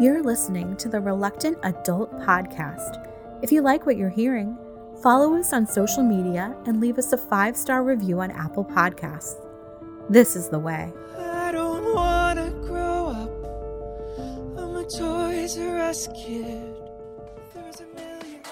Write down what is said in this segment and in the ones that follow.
You're listening to the Reluctant Adult Podcast. If you like what you're hearing, follow us on social media and leave us a five star review on Apple Podcasts. This is the way. I don't wanna grow up. I'm a Toys R Us kid. There's a million.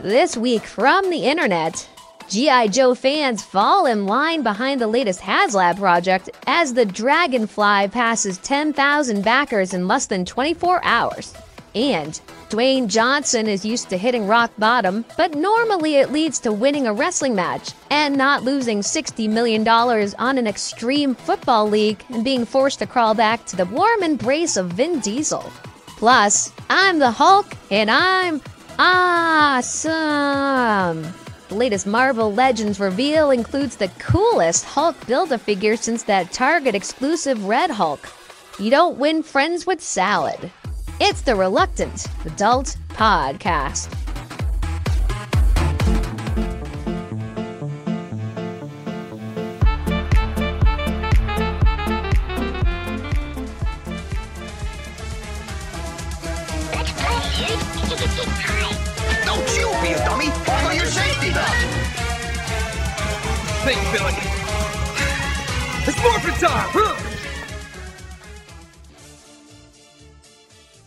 This week from the internet, G.I. Joe fans fall in line behind the latest HasLab project as the Dragonfly passes 10,000 backers in less than 24 hours. And Dwayne Johnson is used to hitting rock bottom, but normally it leads to winning a wrestling match and not losing $60 million on an extreme football league and being forced to crawl back to the warm embrace of Vin Diesel. Plus, I'm the Hulk and I'm awesome. The latest Marvel Legends reveal includes the coolest Hulk Build a figure since that Target exclusive Red Hulk. You don't win friends with salad. It's the Reluctant Adult Podcast. Don't you be a dummy! Follow your belt! Think, Billy. It's morphin' time!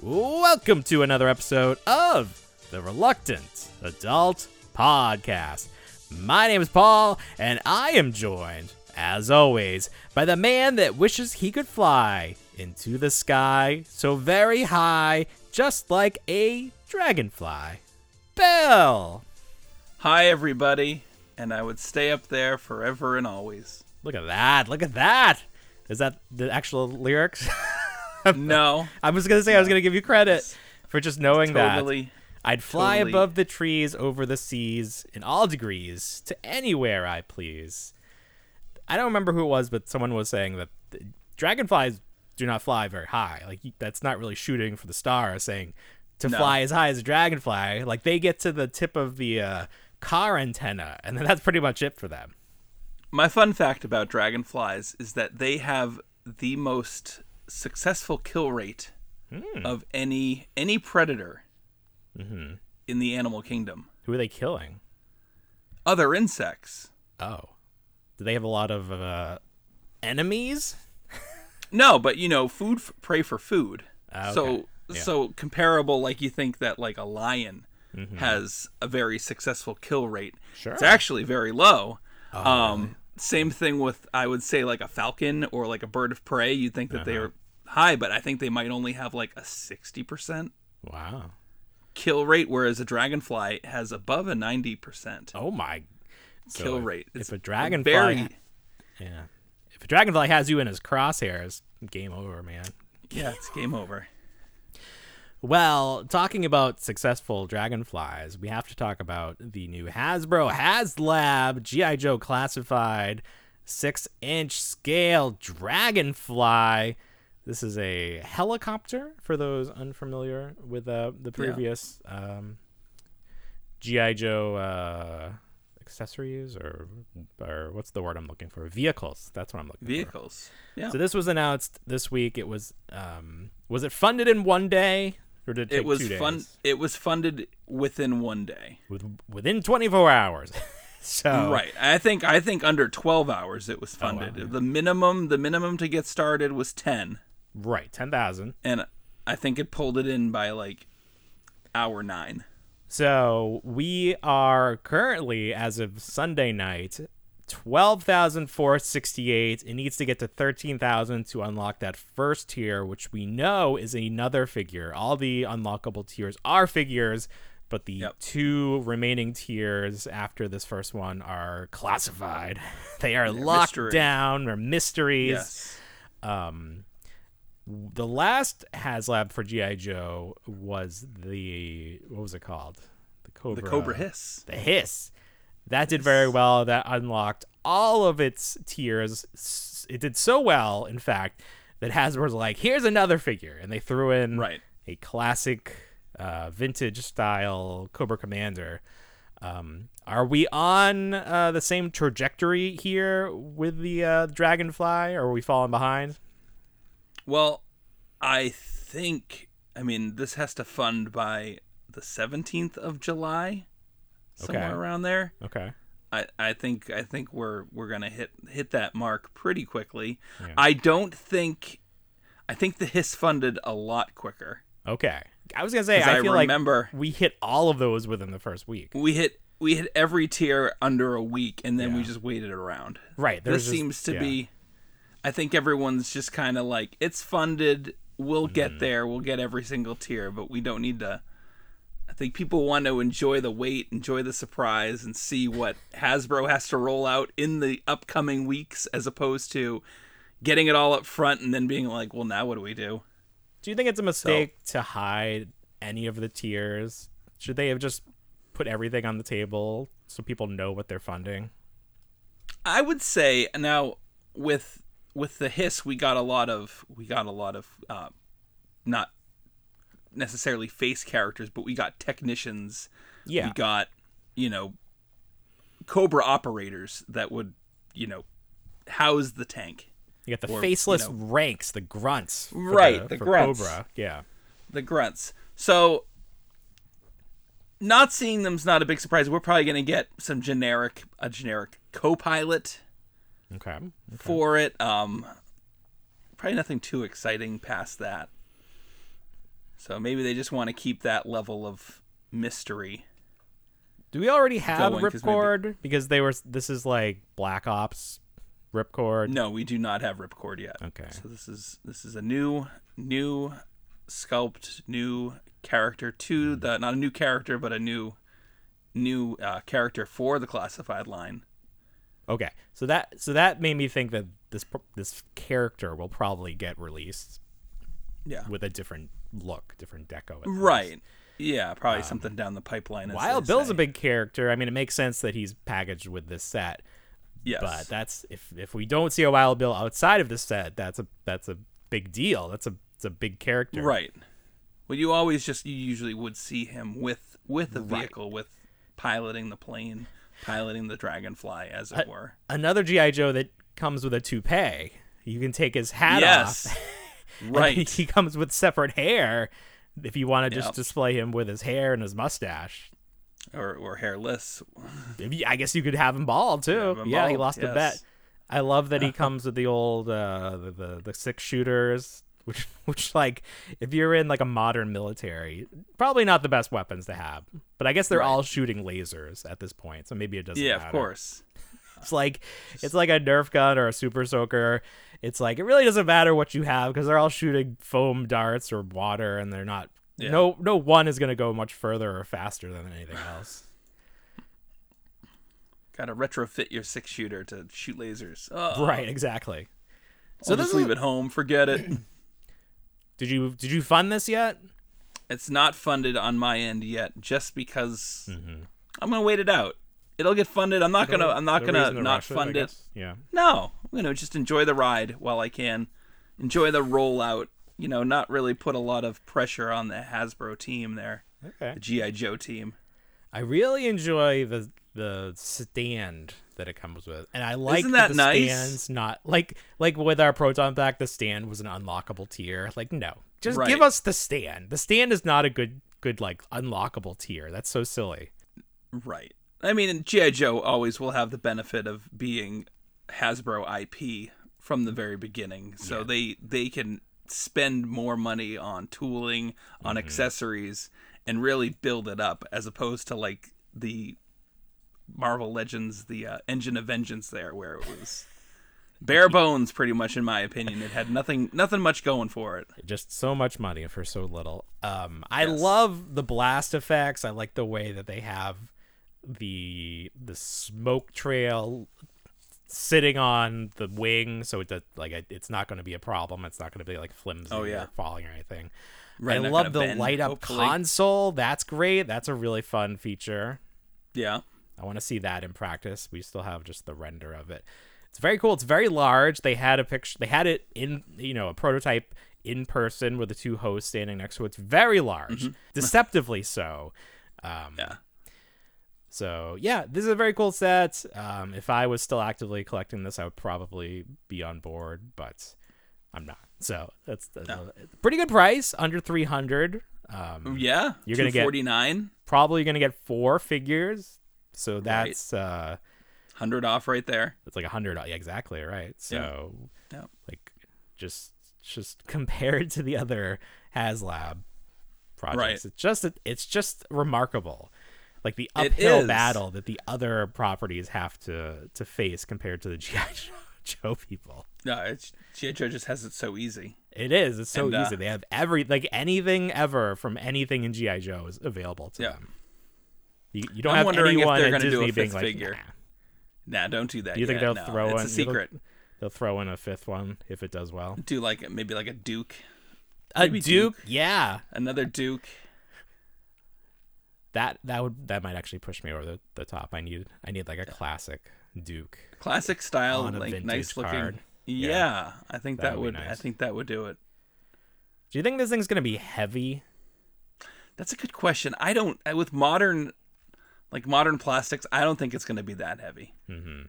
Welcome to another episode of the Reluctant Adult Podcast. My name is Paul, and I am joined, as always, by the man that wishes he could fly into the sky so very high, just like a dragonfly. Bill! Hi, everybody. And I would stay up there forever and always. Look at that! Look at that! Is that the actual lyrics? No, I was gonna say I was gonna give you credit for just knowing that. totally. I'd fly Totally. above the trees, over the seas, in all degrees, to anywhere I please. I don't remember who it was, but someone was saying that dragonflies do not fly very high. Like that's not really shooting for the stars. Saying to No. fly as high as a dragonfly, like they get to the tip of the uh, car antenna, and then that's pretty much it for them. My fun fact about dragonflies is that they have the most successful kill rate Hmm. of any any predator Mm-hmm. in the animal kingdom. Who are they killing? Other insects. Oh, do they have a lot of uh, enemies? No, but you know, food f- prey for food. Ah, okay. So Yeah. so comparable like you think that like a lion Mm-hmm. has a very successful kill rate. Sure. It's actually very low. Oh, um same thing with I would say like a falcon or like a bird of prey. You'd think that Uh-huh. they're high, but I think they might only have like a 60% Wow. kill rate whereas a dragonfly has above a 90% Oh my. So kill if- rate. If a dragonfly very Yeah. If a dragonfly has you in his crosshairs, game over, man. Yeah, it's game over. Well, talking about successful dragonflies, we have to talk about the new Hasbro HasLab G.I. Joe classified six inch scale dragonfly. This is a helicopter for those unfamiliar with uh, the previous um, G.I. Joe uh, accessories or, or what's the word I'm looking for? Vehicles. That's what I'm looking for. Vehicles. Yeah. So this was announced this week. It was um was it funded in one day or did it take it was fun it was funded within one day. With, within 24 hours. so Right. I think I think under 12 hours it was Oh, wow. funded. The minimum the minimum to get started was 10 right, 10,000. and I think it pulled it in by like hour 9. So we are currently as of Sunday night 12,468. It needs to get to 13,000 to unlock that first tier, which we know is another figure. All the unlockable tiers are figures, but the Yep. two remaining tiers after this first one are classified. They are locked mystery. down. They're mysteries. Yes. Um, the last HasLab for GI Joe was the what was it called? The Cobra. The Cobra Hiss. The Hiss. That did very well. That unlocked all of its tiers. It did so well, in fact, that Hasbro was like, "Here's another figure," and they threw in Right. a classic, uh, vintage style Cobra Commander. Um, are we on uh, the same trajectory here with the uh, Dragonfly, or are we falling behind? Well, I think. I mean, this has to fund by the seventeenth of July, somewhere Okay. around there. Okay. I, I think I think we're we're gonna hit hit that mark pretty quickly. Yeah. I don't think. I think the hiss funded a lot quicker. Okay. I was gonna say I I feel remember- like we hit all of those within the first week. We hit we hit every tier under a week, and then we just waited around. Right. this just- seems to yeah. be i think everyone's just kind of like it's funded we'll Mm-hmm. get there we'll get every single tier but we don't need to i think people want to enjoy the wait enjoy the surprise and see what hasbro has to roll out in the upcoming weeks as opposed to getting it all up front and then being like well now what do we do Do you think it's a mistake to hide any of the tiers? Should they have just put everything on the table so people know what they're funding? I would say now with with the hiss we got a lot of we got a lot of uh, not necessarily face characters, but we got technicians. Yeah. We got you know Cobra operators that would you know house the tank. You got the or, you faceless know- ranks, the grunts. Right, the for grunts. Cobra. Yeah. the grunts. So not seeing them's not a big surprise. We're probably going to get some generic a generic co-pilot Okay. for it. Um probably nothing too exciting past that. So maybe they just want to keep that level of mystery. Do we already have Going, 'cause maybe- Ripcord? Because they were. This is like Black Ops Ripcord. No, we do not have Ripcord yet. Okay. So this is this is a new new sculpt, new character to the not a new character, but a new new uh, character for the classified line. Okay. So that so that made me think that this this character will probably get released Yeah. with a different look, different deco. Right. Yeah, probably um, something down the pipeline. as Wild Bill's say. a big character. I mean, it makes sense that he's packaged with this set. yes. But that's if if we don't see a Wild Bill outside of the set, that's a that's a big deal. That's a it's a big character. Right. Well, you always just you usually would see him with with Right. vehicle, with piloting the plane, piloting the dragonfly, as it were. Another GI Joe that comes with a toupee. You can take his hat yes. off. and right. He comes with separate hair. If you want to just Yep. display him with his hair and his mustache, or or hairless. Maybe- I guess you could have him bald too. Him yeah, he bald, lost a bet. I love that he comes with the old uh, the, the the six shooters, which which like if you're in like a modern military, probably not the best weapons to have. But I guess they're Right. all shooting lasers at this point, so maybe it doesn't. Yeah, matter. of course. It's like it's like a Nerf gun or a Super Soaker. It's like it really doesn't matter what you have because they're all shooting foam darts or water, and they're not. Yeah. No, no one is going to go much further or faster than anything else. Got to retrofit your six shooter to shoot lasers. Oh, Right, exactly. So this just is- leave it home. Forget it. Did you did you fund this yet? it's not funded on my end yet, just because Mm-hmm. I'm gonna wait it out. It'll get funded. I'm not gonna. I'm not gonna not rush fund it. guess. Yeah. No, I'm gonna just enjoy the ride while I can. Enjoy the rollout. You know, not really put a lot of pressure on the Hasbro team there, Okay. the GI Joe team. I really enjoy the the stand that it comes with, and I like Isn't that the nice? stands not like like with our proton pack. The stand was an unlockable tier. Like no, just Right. give us the stand. The stand is not a good good like unlockable tier. That's so silly. Right. I mean, GI Joe always will have the benefit of being Hasbro IP from the very beginning, so they they can spend more money on tooling, on accessories, and really build it up, as opposed to like the Marvel Legends, the uh, Engine of Vengeance, there where it was bare bones, pretty much in my opinion. It had nothing nothing much going for it. Just so much money for so little. Um, I Yes. love the blast effects. I like the way that they have the the smoke trail sitting on the wing, so it does, like it- it's not going to be a problem. It's not going to be like flimsy Oh, yeah. or falling or anything. Right, I love the bend, light up hopefully. console. That's great. That's a really fun feature. Yeah. I want to see that in practice. We still have just the render of it. It's very cool. It's very large. They had a picture. They had it in you know a prototype in person with the two hosts standing next to it. It's very large, deceptively so. Um, Yeah. So yeah, this is a very cool set. Um, if I was still actively collecting this, I would probably be on board. But I'm not. So that's, that's a pretty good price, under 300. Um, Yeah, You're gonna get- 49. probably gonna get four figures. So that's uh, 100 off right there. it's like a hundred. Yeah, exactly right. So Yeah. like just just compared to the other HasLab projects, Right. it's just it's just remarkable. Like the uphill battle that the other properties have to to face compared to the GI Joe people. No, it's GI Joe just has it so easy. It is. It's so And, uh, easy. They have every like anything ever from anything in GI Joe is available to Yeah. them. You, you don't I'm have anyone at Disney a being like, figure. "Nah." Nah, don't do that. Do you think yet, they'll no. throw it's in a secret? They'll throw in a fifth one if it does well. Do like maybe like a Duke, A Duke, Duke. yeah. another Duke. That that would that might actually push me over the, the top. I need I need like a classic Duke. classic style, On a like vintage nice looking. card. Yeah, Yeah. I think That that, would be would. I think that would do it. Do you think this thing's gonna be heavy? That's a good question. I don't with modern, like modern plastics. I don't think it's going to be that heavy. Mm-hmm.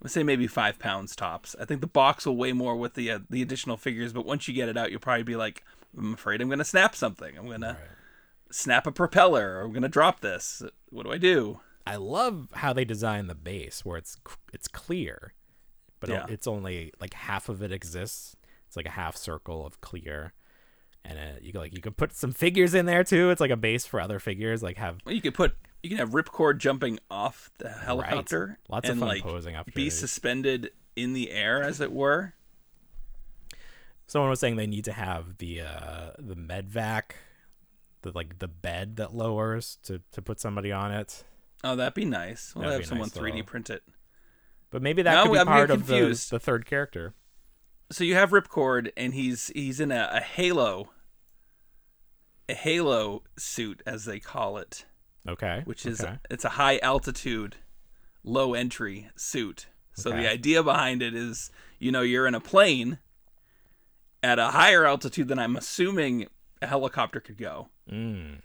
Let's say maybe five pounds tops. I think the box will weigh more with the uh, the additional figures, but once you get it out, you'll probably be like, I'm afraid I'm going to snap something. I'm going to snap a propeller, or I'm going to drop this. What do I do? I love how they design the base where it's it's clear, but Yeah. it's only like half of it exists. It's like a half circle of clear, and uh, you can like you could put some figures in there too. It's like a base for other figures. Like have Well, you could put you can have ripcord jumping off the helicopter Lots of fun like posing be suspended in the air, as it were. someone was saying they need to have the uh the medvac, the like the bed that lowers to to put somebody on it. Oh, that'd be nice. We'll That'd have someone nice, 3D though. print it. But maybe that No, could be I'm part of the, the third character. so you have Ripcord, and he's he's in a, a halo, a halo suit, as they call it, Okay. which is okay. it's a high altitude, low entry suit. So Okay. the idea behind it is, you know, you're in a plane at a higher altitude than I'm assuming a helicopter could go, Mm.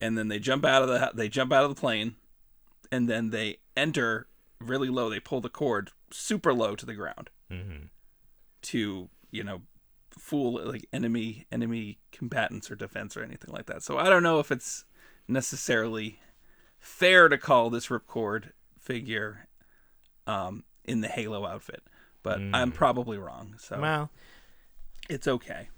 and then they jump out of the they jump out of the plane, and then they enter really low. They pull the cord super low to the ground Mhm. to you know fool like enemy enemy combatants or defense or anything like that. So I don't know if it's necessarily fair to call this ripcord figure um, in the Halo outfit, but I'm probably wrong. So Well, it's okay.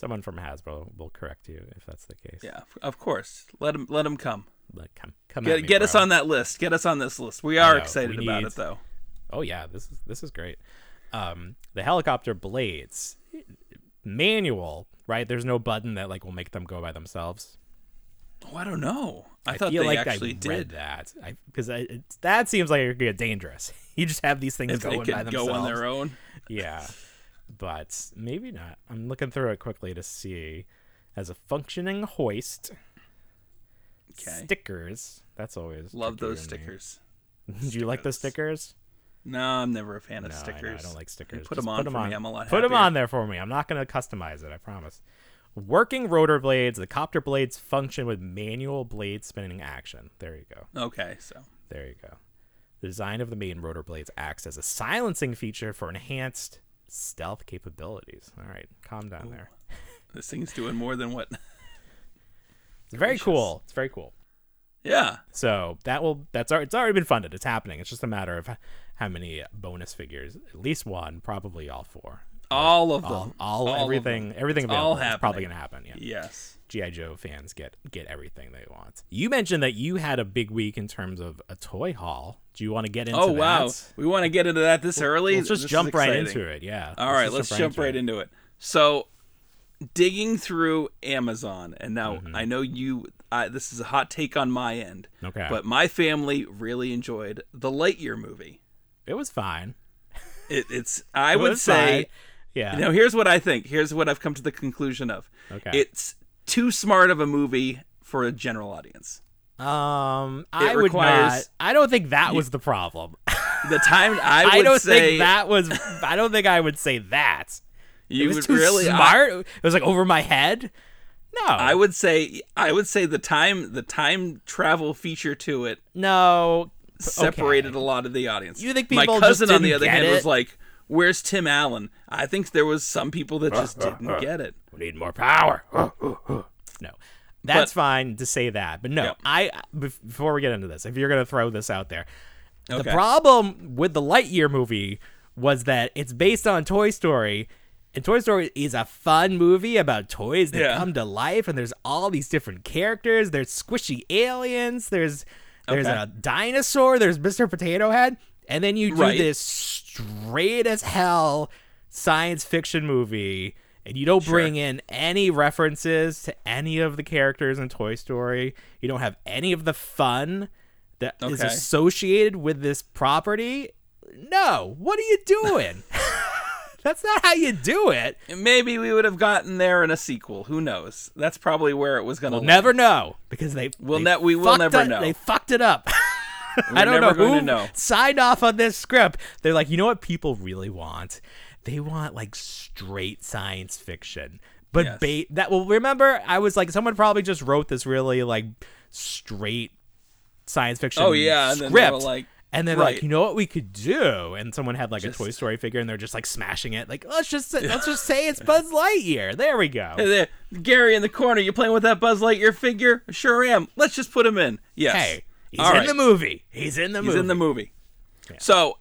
Someone from Hasbro will correct you if that's the case. Yeah, of course. Let him let him come. Like, come, come Get me, get us on that list. Get us on this list. We are excited we about need- it though. Oh yeah, this is this is great. Um, the helicopter blades, manual, right? There's no button that like will make them go by themselves. Oh, I don't know. I, I thought feel they like actually I did. read that because that seems like it could get dangerous. You just have these things If going by could themselves. go on their own. Yeah, but maybe not. I'm looking through it quickly to see. As a functioning hoist, Okay. stickers. That's always Love those stickers. Do you like the Stickers. stickers? No, I'm never a fan of No, I stickers. I, don't like stickers. Put Just them on for me. I'm a lot Put them on there for me. I'm not going to customize it. I promise. Working rotor blades. The copter blades function with manual blade spinning action. There you go. Okay, so There you go. The design of the main rotor blades acts as a silencing feature for enhanced stealth capabilities. All right, calm down there. this thing's doing more than what. It's very cool. It's very cool. Yeah, So that will that's it's already been funded. It's happening. It's just a matter of how many bonus figures. At least one, probably all four. All of them. All, all, of everything, them. everything It's all is probably gonna happen. Yeah. Yes. GI Joe fans get get everything they want. You mentioned that you had a big week in terms of a toy haul. Do you want to get into Oh that? wow, we want to get into that this early. Let's just This jump right into it. Yeah. All right, just let's jump right into it. So, digging through Amazon, and now Mm-hmm. I know you. I, this is a hot take on my end. Okay. But my family really enjoyed the Lightyear movie. It was fine. It, it's. I It would say. fine. Yeah. Now, here's what I think. Here's what I've come to the conclusion of. Okay. It's too smart of a movie for a general audience. um, I would not. I don't think that was the problem. The time I would I don't say think that was. I don't think I would say that. you it was too really I- smart. it was like over my head. No, I would say I would say the time the time travel feature to it no. separated okay. a lot of the audience. You think my people just cousin on the other hand it? was like, Where's Tim Allen? I think there was some people that just uh, uh, didn't uh. get it. We need more power. no. That's fine to say that. But no, Yeah. I before we get into this, if you're going to throw this out there, the problem with the Lightyear movie was that it's based on Toy Story. And Toy Story is a fun movie about toys that Yeah. come to life, and there's all these different characters. There's squishy aliens. There's there's Okay. a dinosaur. There's Mr. Potato Head, and then you do Right. this straight as hell science fiction movie, and you don't Sure. bring in any references to any of the characters in Toy Story. You don't have any of the fun that is Okay. associated with this property. No, what are you doing? That's not how you do it. Maybe we would have gotten there in a sequel. Who knows? That's probably where it was going to We'll never know because they We'll they ne- we will never it- know. They fucked it up. I don't know who know. signed off on this script. They're like, you know what people really want? They want like straight science fiction. But Yes. bait that well remember I was like someone probably just wrote this really like straight science fiction Oh, yeah, and script. then they were like- and then like, right. you know what we could do? And someone had like Just- a Toy Story figure and they're just like smashing it. Like, let's just say, let's just say it's Buzz Lightyear. There we go. Hey there, Gary in the corner. You playing with that Buzz Lightyear figure? Sure am. Let's just put him in. Yes. Hey, he's All in right. the movie. He's in the movie. He's movie. in the movie. So,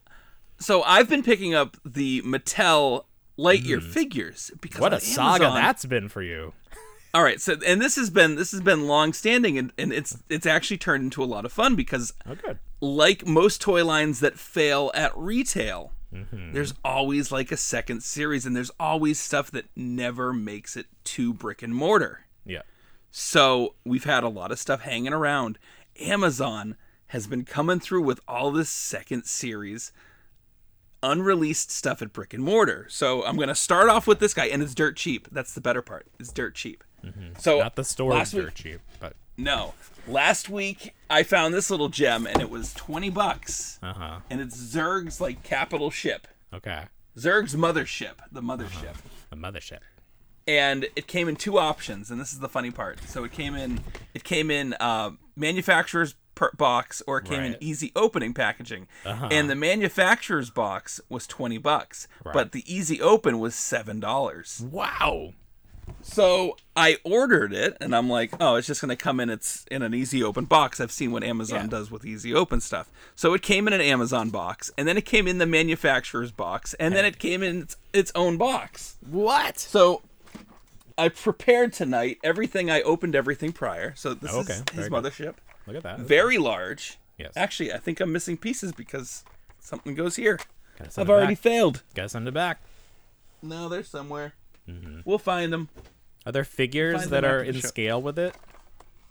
so I've been picking up the Mattel Lightyear figures because. What a on saga Amazon- that's been for you. All right, so and this has been this has been long standing and, and it's it's actually turned into a lot of fun because Oh, good. like most toy lines that fail at retail, Mm-hmm. there's always like a second series and there's always stuff that never makes it to brick and mortar. Yeah. So we've had a lot of stuff hanging around. Amazon has been coming through with all this second series unreleased stuff at brick and mortar. So I'm gonna start off with this guy, and it's dirt cheap. That's the better part. It's dirt cheap. So Mm-hmm. Not the store last dirt week- cheap, but No, last week I found this little gem, and it was twenty bucks, uh huh. and it's Zurg's like capital ship, Okay. Zurg's mothership, the mothership The mothership. and it came in two options and this is the funny part so it came in it came in uh, manufacturer's per box or it came in easy opening packaging. Uh-huh. And the manufacturer's box was 20 bucks but the easy open was seven dollars. Wow. so i ordered it and i'm like oh it's just going to come in it's in an easy open box. I've seen what amazon Yeah. does with easy open stuff. So it came in an amazon box and then it came in the manufacturer's box and then it came in its, its own box. What? so I prepared tonight everything. I opened everything prior. So this Okay, is very his good. mothership. Look at that. Very large. Yes. Actually, I think I'm missing pieces because something goes here. I've already back. failed. Gotta send it back. No, they're somewhere. Mm-hmm. We'll find them. Are there figures Find that are in show. scale with it?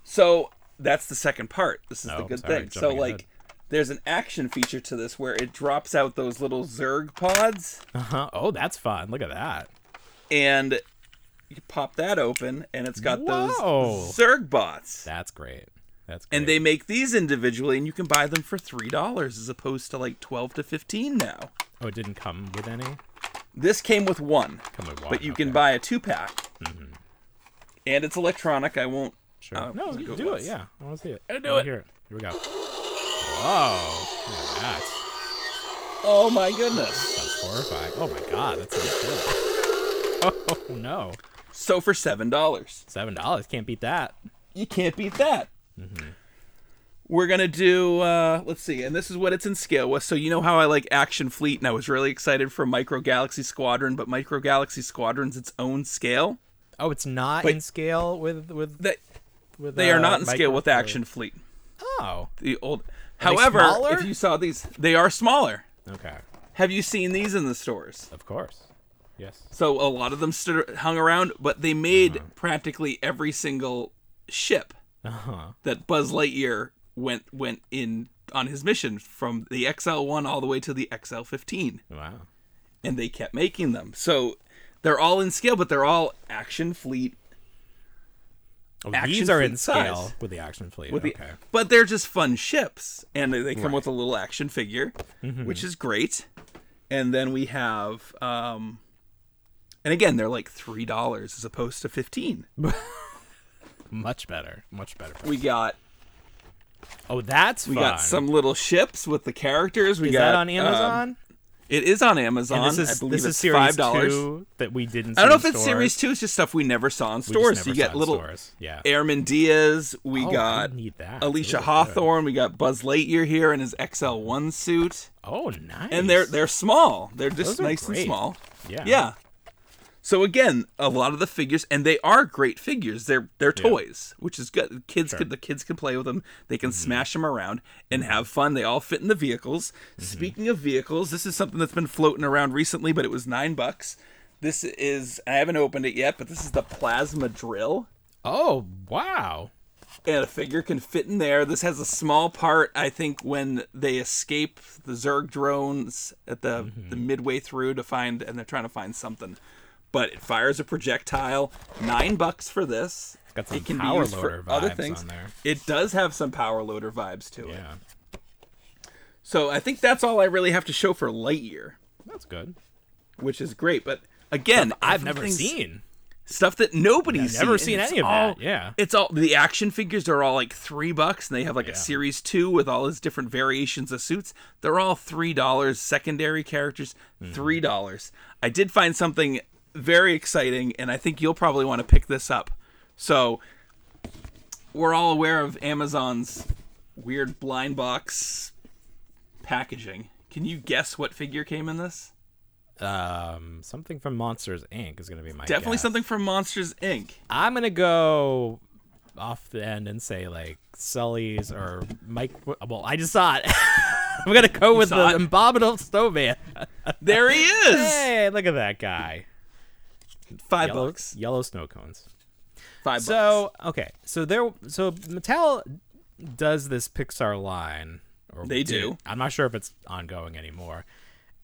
So that's the second part. This is the Oh, good sorry, thing. So like, ahead. there's an action feature to this where it drops out those little Zurg pods, Uh huh. Oh, that's fun. Look at that. and you pop that open, and it's got Whoa. those Zurg bots. That's great. That's great. and they make these individually and you can buy them for three dollars as opposed to like 12 to 15 now Oh, it didn't come with any. this came with one Come with one, but you can okay. Mm-hmm. buy a two pack and it's electronic i won't Sure. uh, no, you do it. Yeah, I want to see it. I'll do I it. Hear it. Here we go. Whoa. Look at that. oh my goodness That's horrifying. Oh my god, that's so good. Oh no. So for seven dollars Seven dollars. Can't beat that. you can't beat that we're gonna do uh let's see and this is what it's in scale with so you know how i like action fleet and i was really excited for micro galaxy squadron but micro galaxy squadron's its own scale Oh, it's not Wait. in scale with with they, with. they are uh, not in scale with action fleet Oh. the old they however if you saw these they are smaller Okay. have you seen these in the stores Of course. Yes. so a lot of them stood hung around but they made Uh-huh. practically every single ship Uh huh. that buzz lightyear went went in on his mission from the xl1 all the way to the xl15 Wow. and they kept making them so they're all in scale but they're all action fleet Oh, Action these are in scale size. with the action fleet. with the, but they're just fun ships and they they come with a little action figure Mm-hmm. which is great and then we have um and again they're like three dollars as opposed to 15 Much better. Much better. we got Oh, that's we fun. got some little ships with the characters we Is got that on um, Amazon? It is on Amazon. And this I is believe this it's is series five dollars. that we didn't. I don't know if it's series stores. two. It's just stuff we never saw in stores. never you get little stores. Yeah. Airman Diaz. We Oh, got need that. Alisha are good. Hawthorne. We got Buzz Lightyear here in his XL1 suit, Oh, nice. and they're they're small. They're just nice and small. yeah. Yeah. So again, a lot of the figures, and they are great figures. They're they're Yeah. toys, which is good. Kids Sure. could the kids can play with them. They can Mm-hmm. smash them around and have fun. They all fit in the vehicles. Mm-hmm. Speaking of vehicles, this is something that's been floating around recently, but it was nine bucks. This is I haven't opened it yet, but this is the plasma drill Oh wow. and a figure can fit in there. This has a small part, I think, when they escape the Zurg drones at the, Mm-hmm. the midway through to find, and they're trying to find something. But it fires a projectile. Nine bucks for this. Got some it can power be used loader for other things. on there. It does have some power loader vibes to it. Yeah. So I think that's all I really have to show for Lightyear, That's good. which is great. But again, I've never seen. stuff that nobody's I've never seen, seen any of all- that, yeah. it's all the action figures are all like three bucks, and they have like Yeah. a series two with all his different variations of suits. They're all three dollars. Secondary characters, Mm-hmm. three dollars. I did find something very exciting, and I think you'll probably want to pick this up. So we're all aware of Amazon's weird blind box packaging. Can you guess what figure came in this? Um, something from Monsters Inc. is gonna be my Definitely guess. something from Monsters Inc. I'm gonna go off the end and say like Sully's or Mike. Well, I just saw it. I'm gonna go with the it? abominable snowman. There he is. hey, look at that guy. Five Yellow, bucks. yellow snow cones. Five bucks. So okay, so there, so Mattel does this Pixar line, or They did. do. I'm not sure if it's ongoing anymore,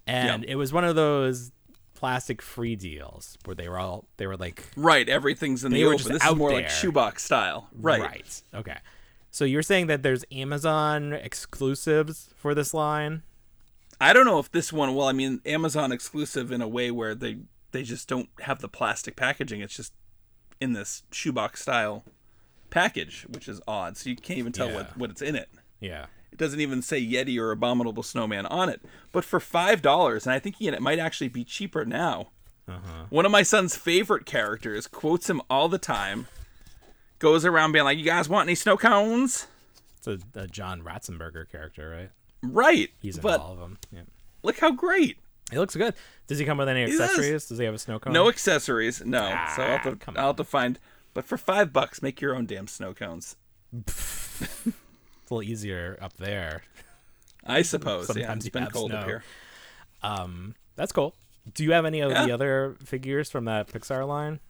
and Yep. it was one of those plastic free deals where they were all they were like Right, everything's in the were open. This is out more like shoebox style. Right. right. Okay, so you're saying that there's Amazon exclusives for this line? I don't know if this one. Well, I mean, Amazon exclusive in a way where they they just don't have the plastic packaging. It's just in this shoebox style package, which is odd. So you can't even tell Yeah. what what it's in it. Yeah. It doesn't even say Yeti or Abominable Snowman on it. But for five dollars, and I think it might actually be cheaper now. Uh-huh. One of my son's favorite characters quotes him all the time. Goes around being like, "You guys want any snow cones?" It's a, a John Ratzenberger character, right? Right. He's in but all of them. Yeah. look how great. He looks good. Does he come with any does. accessories? Does he have a snow cone? No accessories. No. so I'll have, Ah, to, I'll have to find. But for five bucks, make your own damn snow cones. It's a little easier up there. I suppose. yeah, Sometimes it's you been cold up here. Um, that's cool. Do you have any of Yeah. the other figures from that Pixar line?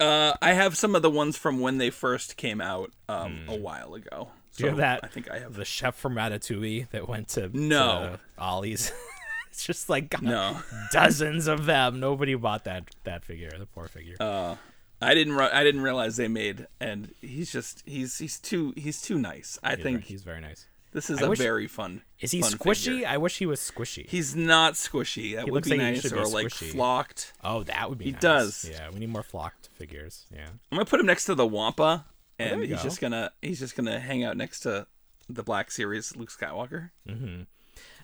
Uh, I have some of the ones from when they first came out um, a while ago. Hmm. Do you have that? I think I have. the chef from Ratatouille that went to No. to Ollie's. it's just like got No. dozens of them. Nobody bought that that figure. The poor figure. Uh, I didn't. Re- I didn't realize they made, and he's just he's he's too he's too nice. I He's think very- he's very nice. this is I a wish- very fun. Is he fun squishy? figure. I wish he was squishy. He's not squishy. That He would looks be like he nice, should be or like flocked. oh, that would be. He nice. does. Yeah, we need more flocked figures. Yeah. I'm gonna put him next to the Wampa, and Oh, he's go. just gonna he's just gonna hang out next to the Black Series Luke Skywalker. Mm-hmm.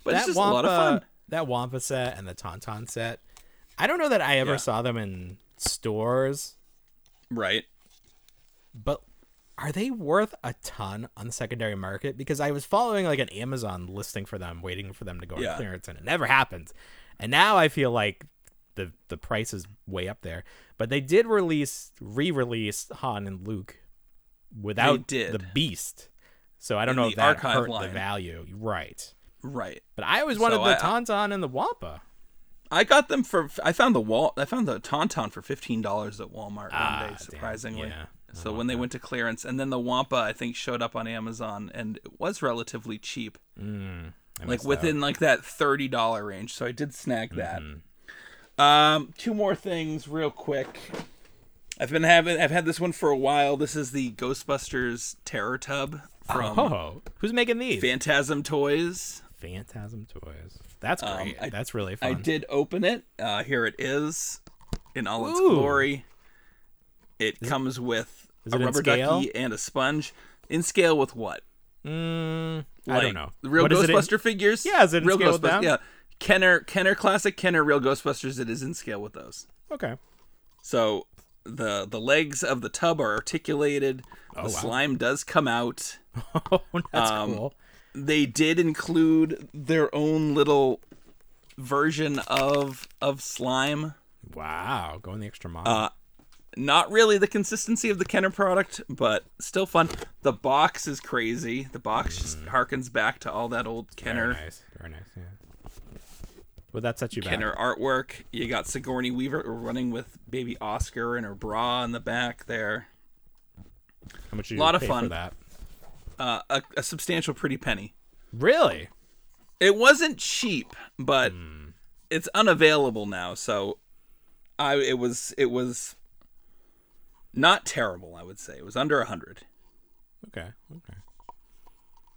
But it's just a lot of fun. That Wampa set and the Tauntaun set. I don't know that I ever Yeah. saw them in stores, Right. but are they worth a ton on the secondary market? Because I was following like an Amazon listing for them, waiting for them to go on Yeah. clearance, and it never happened. And now I feel like the the price is way up there. But they did release re-release Han and Luke without the Beast. So I don't In know if that hurt the value. Right. Right. But I always wanted So the I- Tauntaun and the Wampa. I got them for. I found the wall. I found the Tauntaun for fifteen dollars at Walmart Ah, one damn. day, surprisingly. Yeah, So when they that. went to clearance, and then the Wampa, I think, showed up on Amazon, and it was relatively cheap, Mm, like within like that thirty dollar range. So I did snag that. Mm-hmm. Um, two more things, real quick. I've been having. I've had this one for a while. This is the Ghostbusters Terror Tub from Oh, who's making these? Phantasm Toys. Phantasm Toys. That's Um, great. I- That's really fun. I did open it. Uh, here it is, in all its Ooh. glory. It comes with a rubber ducky and a sponge. In scale with what? Mm, I don't know. The real What is it Ghostbuster figures? Yeah, is it in real scale with them? Yeah. Kenner Kenner Classic Kenner Real Ghostbusters. It is in scale with those. Okay. So the the legs of the tub are articulated. the wow. slime does come out. Oh, that's Um, cool. They did include their own little version of of slime. Wow, going the extra mile. Uh, Not really the consistency of the Kenner product, but still fun. The box is crazy. The box just harkens back to all that old Kenner Very nice. Very nice. Yeah. Well, that set you back? Kenner artwork. You got Sigourney Weaver running with baby Oscar and her bra in the back there. How much? Did you lot of pay fun. for that. Uh, a, a substantial pretty penny. Really? It wasn't cheap, but it's unavailable now. So, I it was it was not terrible. I would say it was under a hundred. Okay. Okay.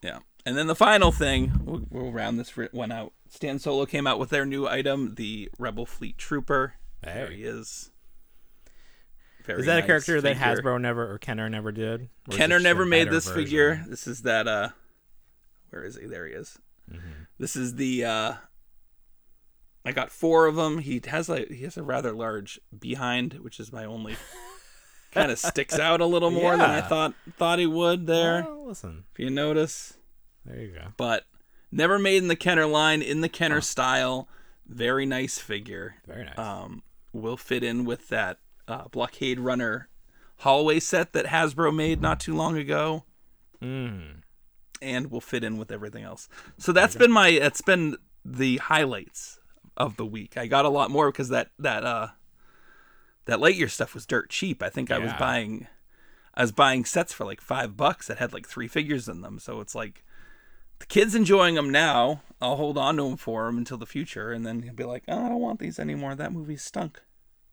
Yeah. And then the final thing, we'll, we'll round this one out. Stan Solo came out with their new item, the Rebel Fleet Trooper. There he is. Very Is that nice a character that. Hasbro never or Kenner never did? Kenner never made this version? figure. This is that uh where is he? There he is. Mm-hmm. This is the uh I got four of them. He has like he has a rather large behind, which is my only kind of sticks out a little more than I thought thought he would there. Well, listen, If you notice. there you go. But never made in the Kenner line, in the Kenner style. Very nice figure. Very nice. Um will fit in with that uh, blockade runner hallway set that Hasbro made not too long ago. Mm. and will fit in with everything else. So that's been my that's been the highlights of the week. I got a lot more because that that uh that Lightyear stuff was dirt cheap. I think I was buying I was buying sets for like 5 bucks that had like 3 figures in them. So it's like the kids enjoying them now. I'll hold on to them for them until the future and then he'll be like, "Oh, I don't want these anymore. That movie stunk."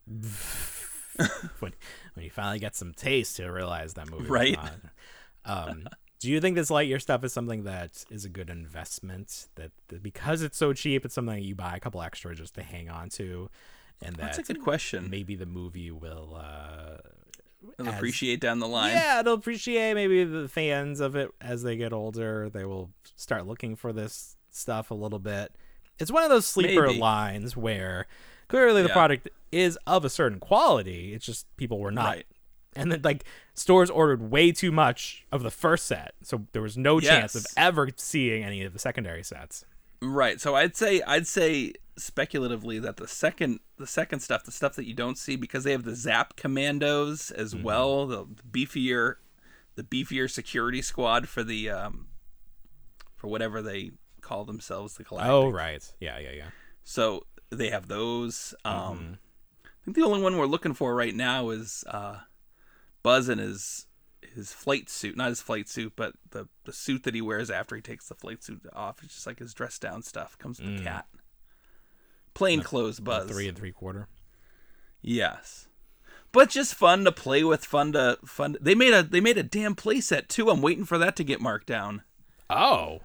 when when you finally get some taste, you'll realize that movie. Right. Um, do you think this Lightyear stuff is something that is a good investment? That, that because it's so cheap, it's something that you buy a couple extra just to hang on to, and that That's a good question. maybe the movie will. Uh, I'll as- appreciate down the line. Yeah, they'll appreciate maybe the fans of it as they get older. They will start looking for this stuff a little bit. It's one of those sleeper Maybe. lines where clearly the Yeah. product is of a certain quality. It's just people were not. Right. And then like stores ordered way too much of the first set, so there was no chance of ever seeing any of the secondary sets. Right. So I'd say I'd say speculatively that the second the second stuff, the stuff that you don't see because they have the Zap Commandos as Mm-hmm. well, the beefier the beefier security squad for the um for whatever they call themselves, the Galactic. Oh right, yeah, yeah, yeah. So they have those. Um Mm-hmm. I think the only one we're looking for right now is uh Buzz in his his flight suit, not his flight suit, but the the suit that he wears after he takes the flight suit off. It's just like his dress down stuff. Comes with the cat. Plain clothes Buzz. Three and three quarter. Yes. But just fun to play with, fun to fun. They made a they made a damn playset too. I'm waiting for that to get marked down. Oh,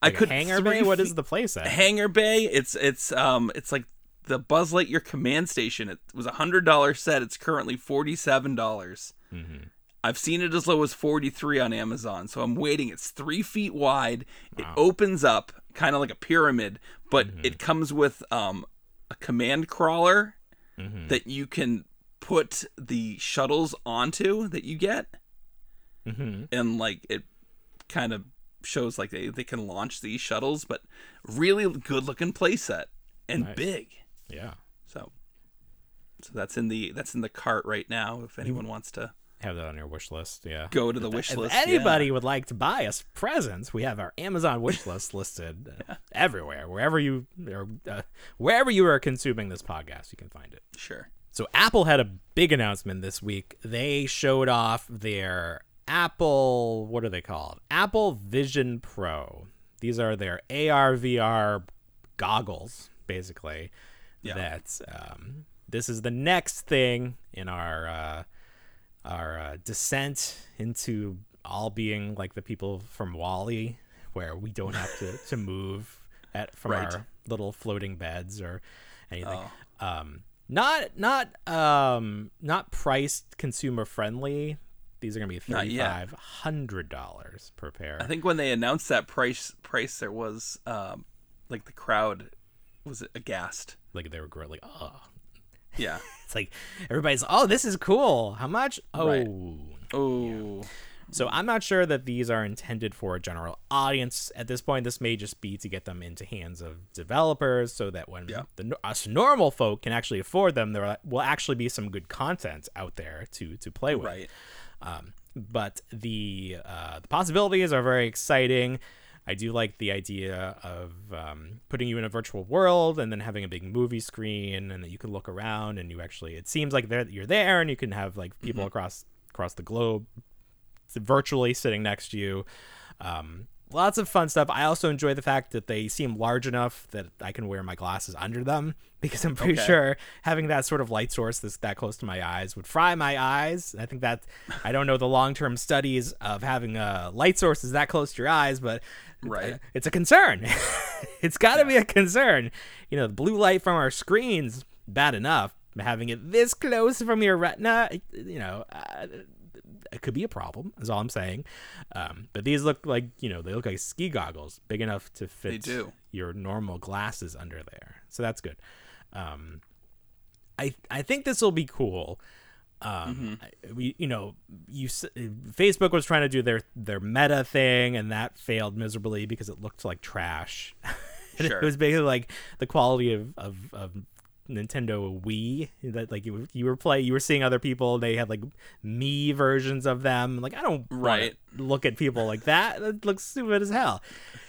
I like a could hangar bay. What is the playset? Hangar Bay. It's it's um it's like the Buzz Lightyear command station. It was a hundred dollar set. It's currently forty seven dollars. Mm-hmm. I've seen it as low as forty three on Amazon. So I'm waiting. It's three feet wide. It opens up kind of like a pyramid, but Mm-hmm. it comes with um a command crawler Mm-hmm. that you can put the shuttles onto that you get, Mm-hmm. and like it kind of shows like they, they can launch these shuttles, but really good looking playset and Nice. big. Yeah. So, so that's in the that's in the cart right now. If anyone wants to Have that on your wish list. Yeah. go to the wish If list, anybody yeah. would like to buy us presents, we have our Amazon wish list listed uh, everywhere, wherever you or, uh, wherever you are consuming this podcast, you can find it. sure. So Apple had a big announcement this week. They showed off their Apple, what are they called? Apple Vision Pro. These are their AR VR goggles, basically. Yeah. That um, this is the next thing in our uh, our uh, descent into all being like the people from WALL-E, where we don't have to, to move at from Right. our little floating beds or anything. Oh. Um, not not um not priced consumer friendly. These are gonna be thirty five hundred dollars per pair. I think when they announced that price price, there was um like the crowd was it aghast. Like they were like, oh, Yeah. it's like everybody's, oh, this is cool. How much? Oh. Right. Oh. So I'm not sure that these are intended for a general audience at this point. This may just be to get them into hands of developers, so that when Yeah. the us normal folk can actually afford them, there will actually be some good content out there to to play with. Right. Um, but the uh, the possibilities are very exciting. I do like the idea of um, putting you in a virtual world and then having a big movie screen, and that you can look around and you actually it seems like there you're there, and you can have like people across across the globe virtually sitting next to you. Um, lots of fun stuff. I also enjoy the fact that they seem large enough that I can wear my glasses under them because I'm pretty Okay. sure having that sort of light source that's that close to my eyes would fry my eyes. I think that I don't know the long term studies of having a light sources that close to your eyes, but Right. it's a concern. it's got to be a concern. You know, the blue light from our screens bad enough. Having it this close from your retina, you know, uh, it could be a problem. Is all I'm saying. Um, but these look like you know they look like ski goggles, big enough to fit your normal glasses under there. So that's good. Um, I I think this will be cool. Um, I- we you know you Facebook was trying to do their their meta thing and that failed miserably because it looked like trash. Sure. It was basically like the quality of, of, of Nintendo Wii that like you, were- you were play you were seeing other people they had like Mii versions of them. Like I don't Right. look at people like that. That looks stupid as hell.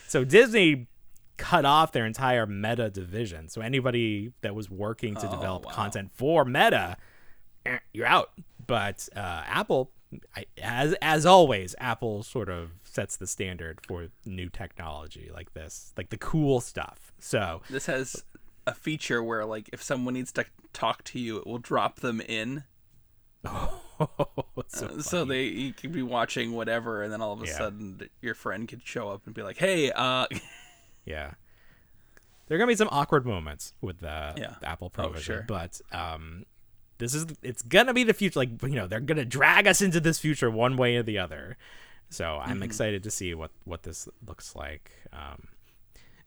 So Disney cut off their entire meta division. So anybody that was working to Oh, develop wow. content for meta eh, you're out. But uh, Apple I, as as always Apple sort of sets the standard for new technology like this like the cool stuff. So This has a feature where, like, if someone needs to talk to you, it will drop them in. so Uh, so they you can be watching whatever, and then all of a Yeah. sudden your friend could show up and be like, "Hey, uh, Yeah. There are gonna be some awkward moments with the, Yeah. the Apple Pro Oh, sure. but um, this is it's gonna be the future. Like you know, they're gonna drag us into this future one way or the other. So I'm Mm-hmm. excited to see what what this looks like. Um,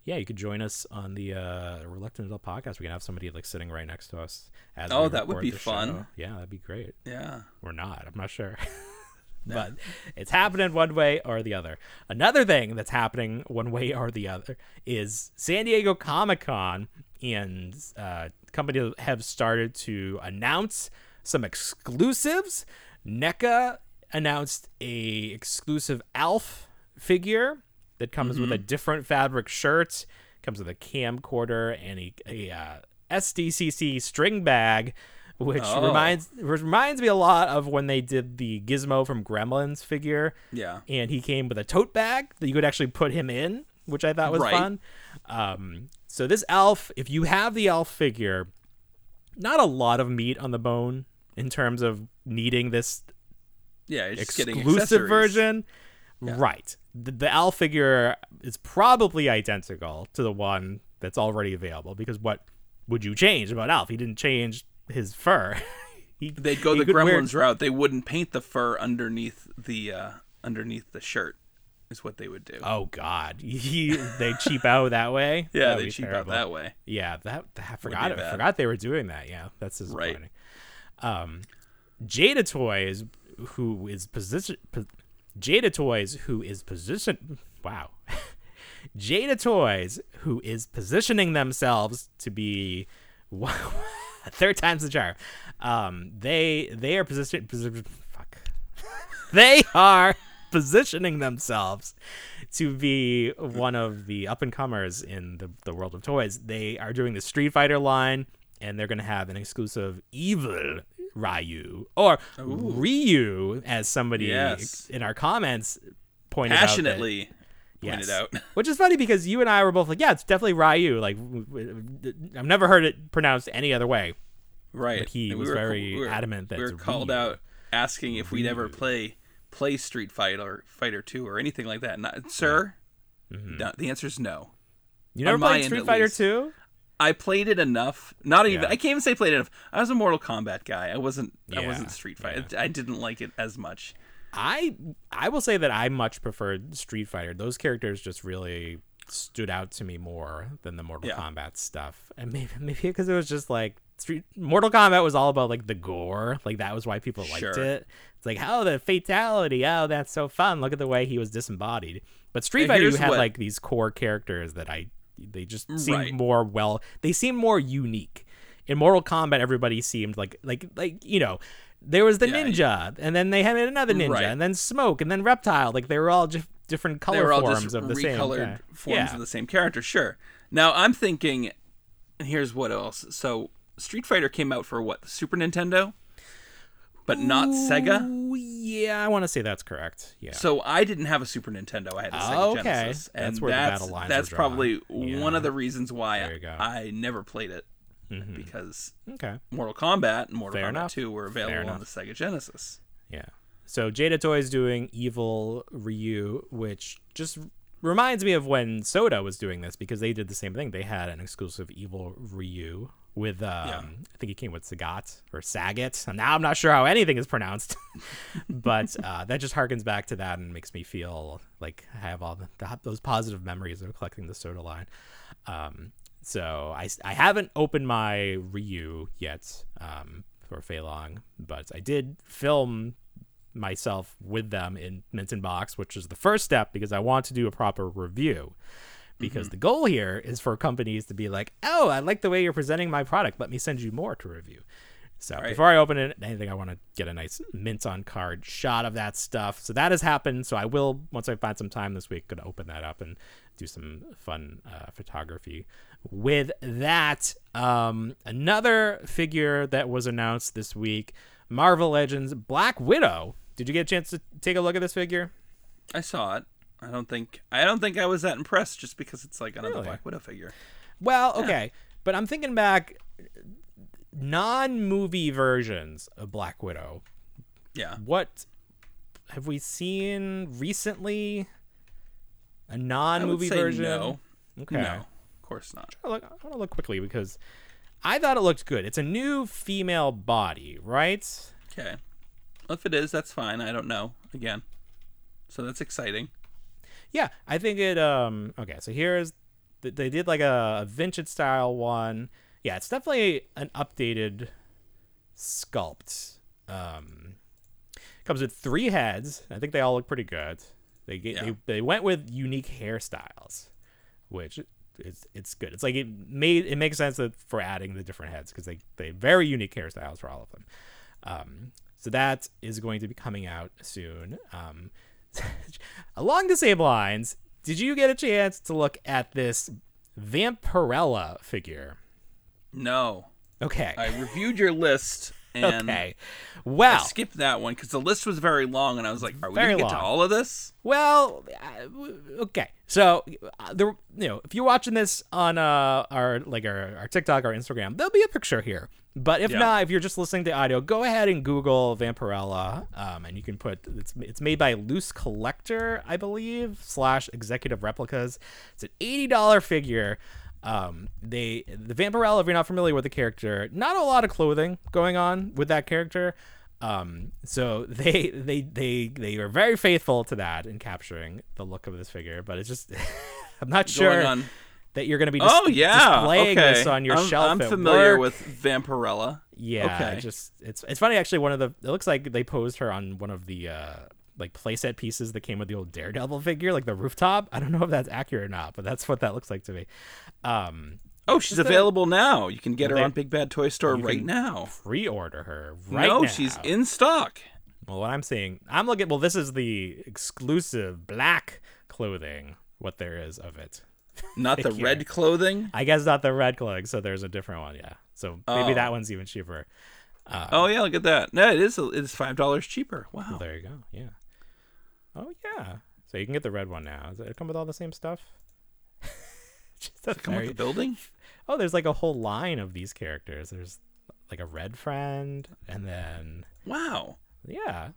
yeah, you could join us on the uh, Reluctant Adult podcast. We can have somebody like sitting right next to us. As Oh, that would be fun. show. Yeah, that'd be great. yeah, Or not. I'm not sure. but it's happening one way or the other. Another thing that's happening one way or the other is San Diego Comic Con and uh, companies have started to announce some exclusives. NECA announced a exclusive Alf figure that comes with a different fabric shirt, comes with a camcorder and a, a uh, SDCC string bag, which Oh. reminds reminds me a lot of when they did the Gizmo from Gremlins figure. yeah, And he came with a tote bag that you could actually put him in, which I thought was Right. fun. Um, so this Alf, if you have the Alf figure, not a lot of meat on the bone in terms of needing this yeah. You're just getting exclusive version. Right. The, the Alf figure is probably identical to the one that's already available because what would you change about Alf? He didn't change his fur. he, They'd go he the could wear- Gremlins route. They wouldn't paint the fur underneath the uh, underneath the shirt. Is what they would do. Oh God, he, they cheap out that way. yeah, That'd they cheap terrible. out that way. Yeah, that, that I forgot. I forgot they were doing that. Yeah, that's Right. disappointing. Um, Jada Toys, who is position, po- Jada Toys, who is position. Wow, Jada Toys, who is positioning themselves to be. Third time's the charm. Um, they they are position position. Fuck. they are positioning themselves to be one of the up and comers in the, the world of toys. They are doing the Street Fighter line, and they're going to have an exclusive evil Ryu or Ryu, as somebody Yes. in our comments pointed out. that- Passionately pointed Yes. out. Which is funny because you and I were both like, yeah, it's definitely Ryu. Like, I've never heard it pronounced any other way. Right. But he And was were- very we were- adamant that we were called Ryu. out asking if we'd ever play play Street Fighter Fighter Two or anything like that. Not, sir, Mm-hmm. no, the answer is no. You never On played Street Fighter least. 2? I played it enough. Not even Yeah. I can't even say played enough. I was a Mortal Kombat guy. I wasn't. I wasn't Street Fighter. I didn't like it as much. I I will say that I much preferred Street Fighter. Those characters just really stood out to me more than the Mortal Yeah. Kombat stuff, and maybe maybe because it was just like Street Mortal Kombat was all about like the gore, like that was why people liked Sure. it. It's like oh the fatality, oh that's so fun. Look at the way he was disembodied. But Street And Fighter, you had what- like these core characters that I they just seemed Right. more well. They seemed more unique. In Mortal Kombat, everybody seemed like like like you know. There was the Yeah. ninja, and then they had another ninja, Right. and then smoke, and then reptile. Like they were all just different color they were all forms just of the same recolored yeah. forms yeah. of the same character. Sure. Now I'm thinking, and here's what else. So Street Fighter came out for what? Super Nintendo, but not Sega. Yeah, I want to say that's correct. Yeah. So I didn't have a Super Nintendo. I had a Sega Oh, okay. Genesis, That's and where the that's battle lines that's probably Yeah. one of the reasons why There you go. I never played it Mhm. because Okay. Mortal Kombat and Mortal Fair Kombat enough. 2 were available on the Sega Genesis. Yeah. So Jada Toy's doing Evil Ryu, which just reminds me of when SOTA was doing this because they did the same thing. They had an exclusive Evil Ryu with, um, I think he came with Sagat or Sagat. Now I'm not sure how anything is pronounced, but uh, that just harkens back to that and makes me feel like I have all the, the, those positive memories of collecting the SOTA line. Um, so I, I haven't opened my Ryu yet um, for Fei Long, but I did film myself with them in Mint and Box, which is the first step because I want to do a proper review. Because the goal here is for companies to be like, oh, I like the way you're presenting my product. Let me send you more to review. So Right. before I open it, anything I want to get a nice mint on card shot of that stuff. So that has happened. So I will once I find some time this week, gonna open that up and do some fun uh, photography with that. Um, another figure that was announced this week, Marvel Legends Black Widow. Did you get a chance to take a look at this figure? I saw it. I don't think I don't think I was that impressed just because it's like another Really? Black Widow figure. Well, okay, but I'm thinking back non-movie versions of Black Widow. Yeah. What have we seen recently? A non-movie version? no. Okay. No. Of course not. I want to look quickly because I thought it looked good. It's a new female body, right? Okay. If it is, that's fine. I don't know. Again. So that's exciting. Yeah, I think it. Um. Okay, so here's th- they did like a, a vintage style one. Yeah, it's definitely an updated sculpt. Um, comes with three heads. I think they all look pretty good. They get, Yeah. they they went with unique hairstyles, which it's it's good. It's like it made it makes sense that for adding the different heads because they they very unique hairstyles for all of them. Um, so that is going to be coming out soon. Um, along the same lines, did you get a chance to look at this Vampirella figure? No. Okay. I reviewed your list and okay. I skipped that one because the list was very long, and I was like, "Are we gonna get to all of this?" well, okay. So, uh, there, you know, if you're watching this on uh, our like our, our TikTok or Instagram, there'll be a picture here. But if Yeah. not, if you're just listening to audio, go ahead and Google Vampirella, um, and you can put it's it's made by Loose Collector, I believe, slash Executive Replicas. It's an eighty dollar figure. Um, they the Vampirella, if you're not familiar with the character, not a lot of clothing going on with that character. Um, so they they they they are very faithful to that in capturing the look of this figure. But it's just I'm not sure that you're going to be dis- Oh yeah. displaying okay. this on your I'm, shelf. I'm familiar work. with Vampirella. Yeah, Okay. just it's it's funny actually. One of the it looks like they posed her on one of the uh like playset pieces that came with the old Daredevil figure, like the rooftop. I don't know if that's accurate or not, but that's what that looks like to me. Um, Oh, she's available now. You can get her They- on Big Bad Toy Store You right can now. pre-order her right now. no, now. she's in stock. Well, what I'm seeing, I'm looking. Well, this is the exclusive black clothing. What there is of it. Not the red clothing. I guess not the red clothing, so there's a different one. Yeah, so maybe Oh. that one's even cheaper. Oh yeah, look at that. No, it is. It is five dollars cheaper. Wow. There you go. Yeah. Oh yeah. So you can get the red one now. Does it come with all the same stuff? Just a Come with the building. oh, there's like a whole line of these characters. There's like a red friend, and then Wow. yeah,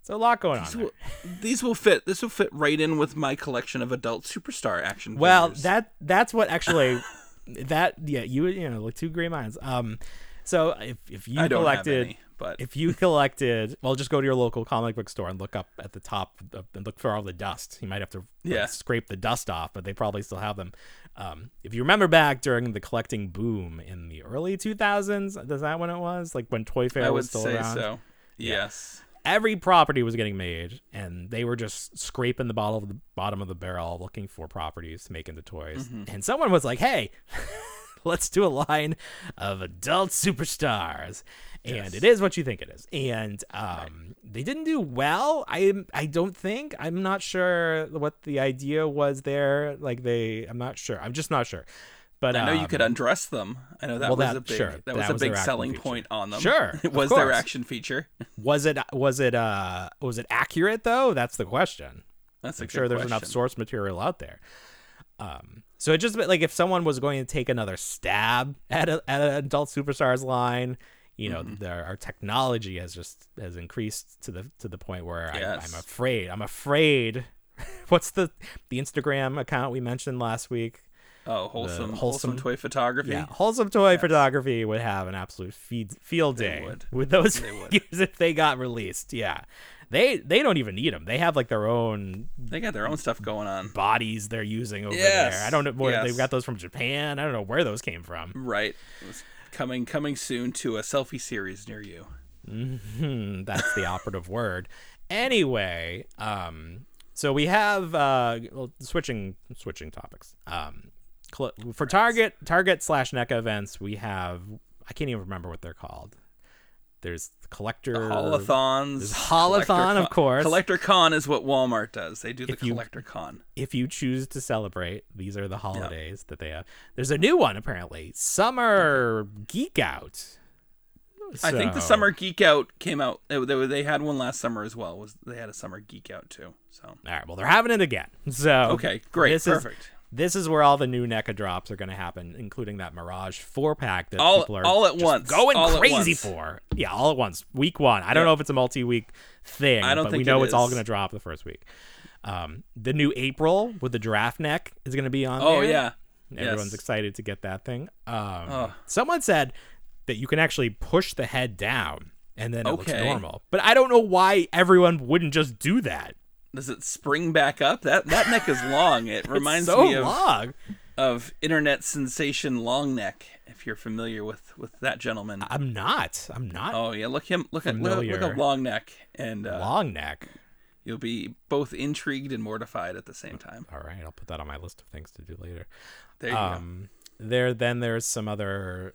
it's a lot going on. These there. will, these will fit. This will fit right in with my collection of adult superstar action. Well, figures. that that's what actually that yeah you you know like two great minds. Um, so if if you I collected but if you collected, well, just go to your local comic book store and look up at the top of- and look for all the dust. You might have to like, Yeah. scrape the dust off, but they probably still have them. Um, if you remember back during the collecting boom in the early 2000s, is that when it was? Like when Toy Fair I was would still say around? so. Yes. Every property was getting made, and they were just scraping the bottle of the bottom of the barrel looking for properties to make into toys. Mm-hmm. And someone was like, "Hey, let's do a line of adult superstars." And it is what you think it is. And um, they didn't do well. I I don't think. I'm not sure what the idea was there. Like they, I'm not sure. I'm just not sure. But I know you um, could undress them. I know that well, was that- a big sure, that that was a was their big selling feature. point on them. Sure, it was their action feature. Was it was it uh was it accurate though? That's the question. That's a I'm sure there's enough source material out there. Um, so it just like if someone was going to take another stab at a, at an adult superstars line, you know, Mm-hmm. their our technology has just has increased to the to the point where I, Yes. I'm afraid. I'm afraid. What's the the Instagram account we mentioned last week? Oh, wholesome, wholesome- wholesome toy photography. Yeah, wholesome toy photography would have an absolute feed, field They day would. with those They figures if they got released. Yeah, they they don't even need them. They have like their own They got their own stuff going on. bodies they're using over Yes, there. I don't know where yes. they've got those from Japan. I don't know where those came from. Right. It was coming coming soon to a selfie series near you. Hmm, that's the operative word. Anyway, um, so we have uh, well, switching switching topics. Um, cl- for Target Target slash NECA events, we have I can't even remember what they're called. There's collector Holothons. There's Holothon, Collector of course. Collector Con is what Walmart does. They do the If you- Collector Con. if you choose to celebrate, these are the holidays that they have. There's a new one apparently, Summer Geek Out. I think the Summer Geek Out came out. They, had one last summer as well. Was they had a Summer Geek Out too? So All right, well they're having it again. So okay, great, this is- perfect. This is where all the new NECA drops are going to happen, including that Mirage four pack that All- people are all at once. going All crazy for. Yeah, all at once. Week one. I don't know if it's a multi-week thing, I don't but we know it it's all going to drop the first week. Um, the new April with the draft neck is going to be on. Oh there. yeah, Everyone's Yes. excited to get that thing. Um, Ugh. Someone said that you can actually push the head down and then it looks normal. But I don't know why everyone wouldn't just do that. Does it spring back up? That that neck is long. It reminds so me of long. of internet sensation Long Neck. If you're familiar with with that gentleman. I'm not. I'm not Oh yeah, look him. Look at look, look up Long Neck, and uh, long neck. you'll be both intrigued and mortified at the same time. All right, I'll put that on my list of things to do later. There you Um, there then there's some other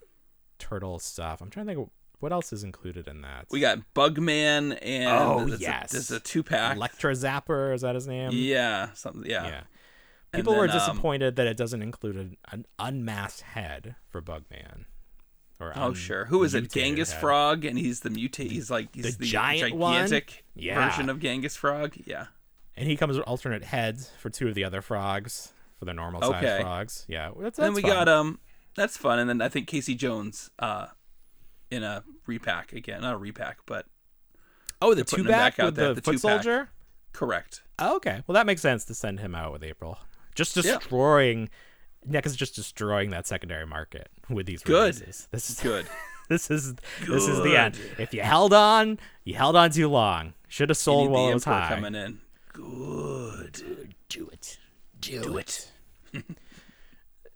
turtle stuff. I'm trying to think of what else is included in that. We got Bugman and Oh, there's a- yes. there's a two pack. Electrozapper. Is that his name? Yeah, something. Yeah. Yeah. People were then, um, disappointed that it doesn't include an, unmasked head for Bugman. Or Oh un- sure. Who is it? Genghis head. Frog, and he's the mutate. He's like he's The the, giant gigantic Yeah. version of Genghis Frog. Yeah. And he comes with alternate heads for two of the other frogs for the normal size Okay. frogs. Yeah, that's, then we fun. got um, that's fun. And then I think Casey Jones uh, in a repack again, not a repack, but oh the two back with there, the, the foot soldier. correct. Oh, okay, well that makes sense to send him out with April. Just Yeah. destroying. Nick is just destroying that secondary market with these Good. releases. This is Good. this is this is the end. If you held on, you held on too long. Should have sold while it was high. coming in. Good. Do it. Do, it.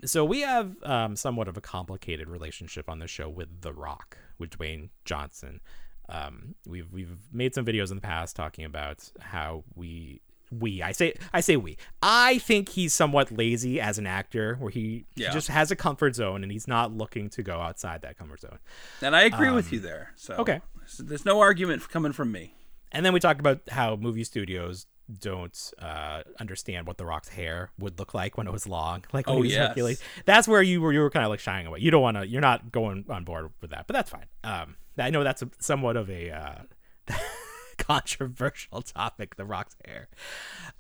so we have um, somewhat of a complicated relationship on the show with The Rock, with Dwayne Johnson. Um, we've we've made some videos in the past talking about how we we I say I say we I think he's somewhat lazy as an actor, where he, Yeah. he just has a comfort zone and he's not looking to go outside that comfort zone. And I agree with you there. So Um, okay. there's no argument coming from me. And then we talked about how movie studios don't uh, understand what The Rock's hair would look like when it was long, like Oh, he was yes. Hercules. That's where you were you were kind of like shying away. You don't want to. You're not going on board with that, but that's fine. Um, I know that's a, somewhat of a uh, controversial topic. The Rock's hair,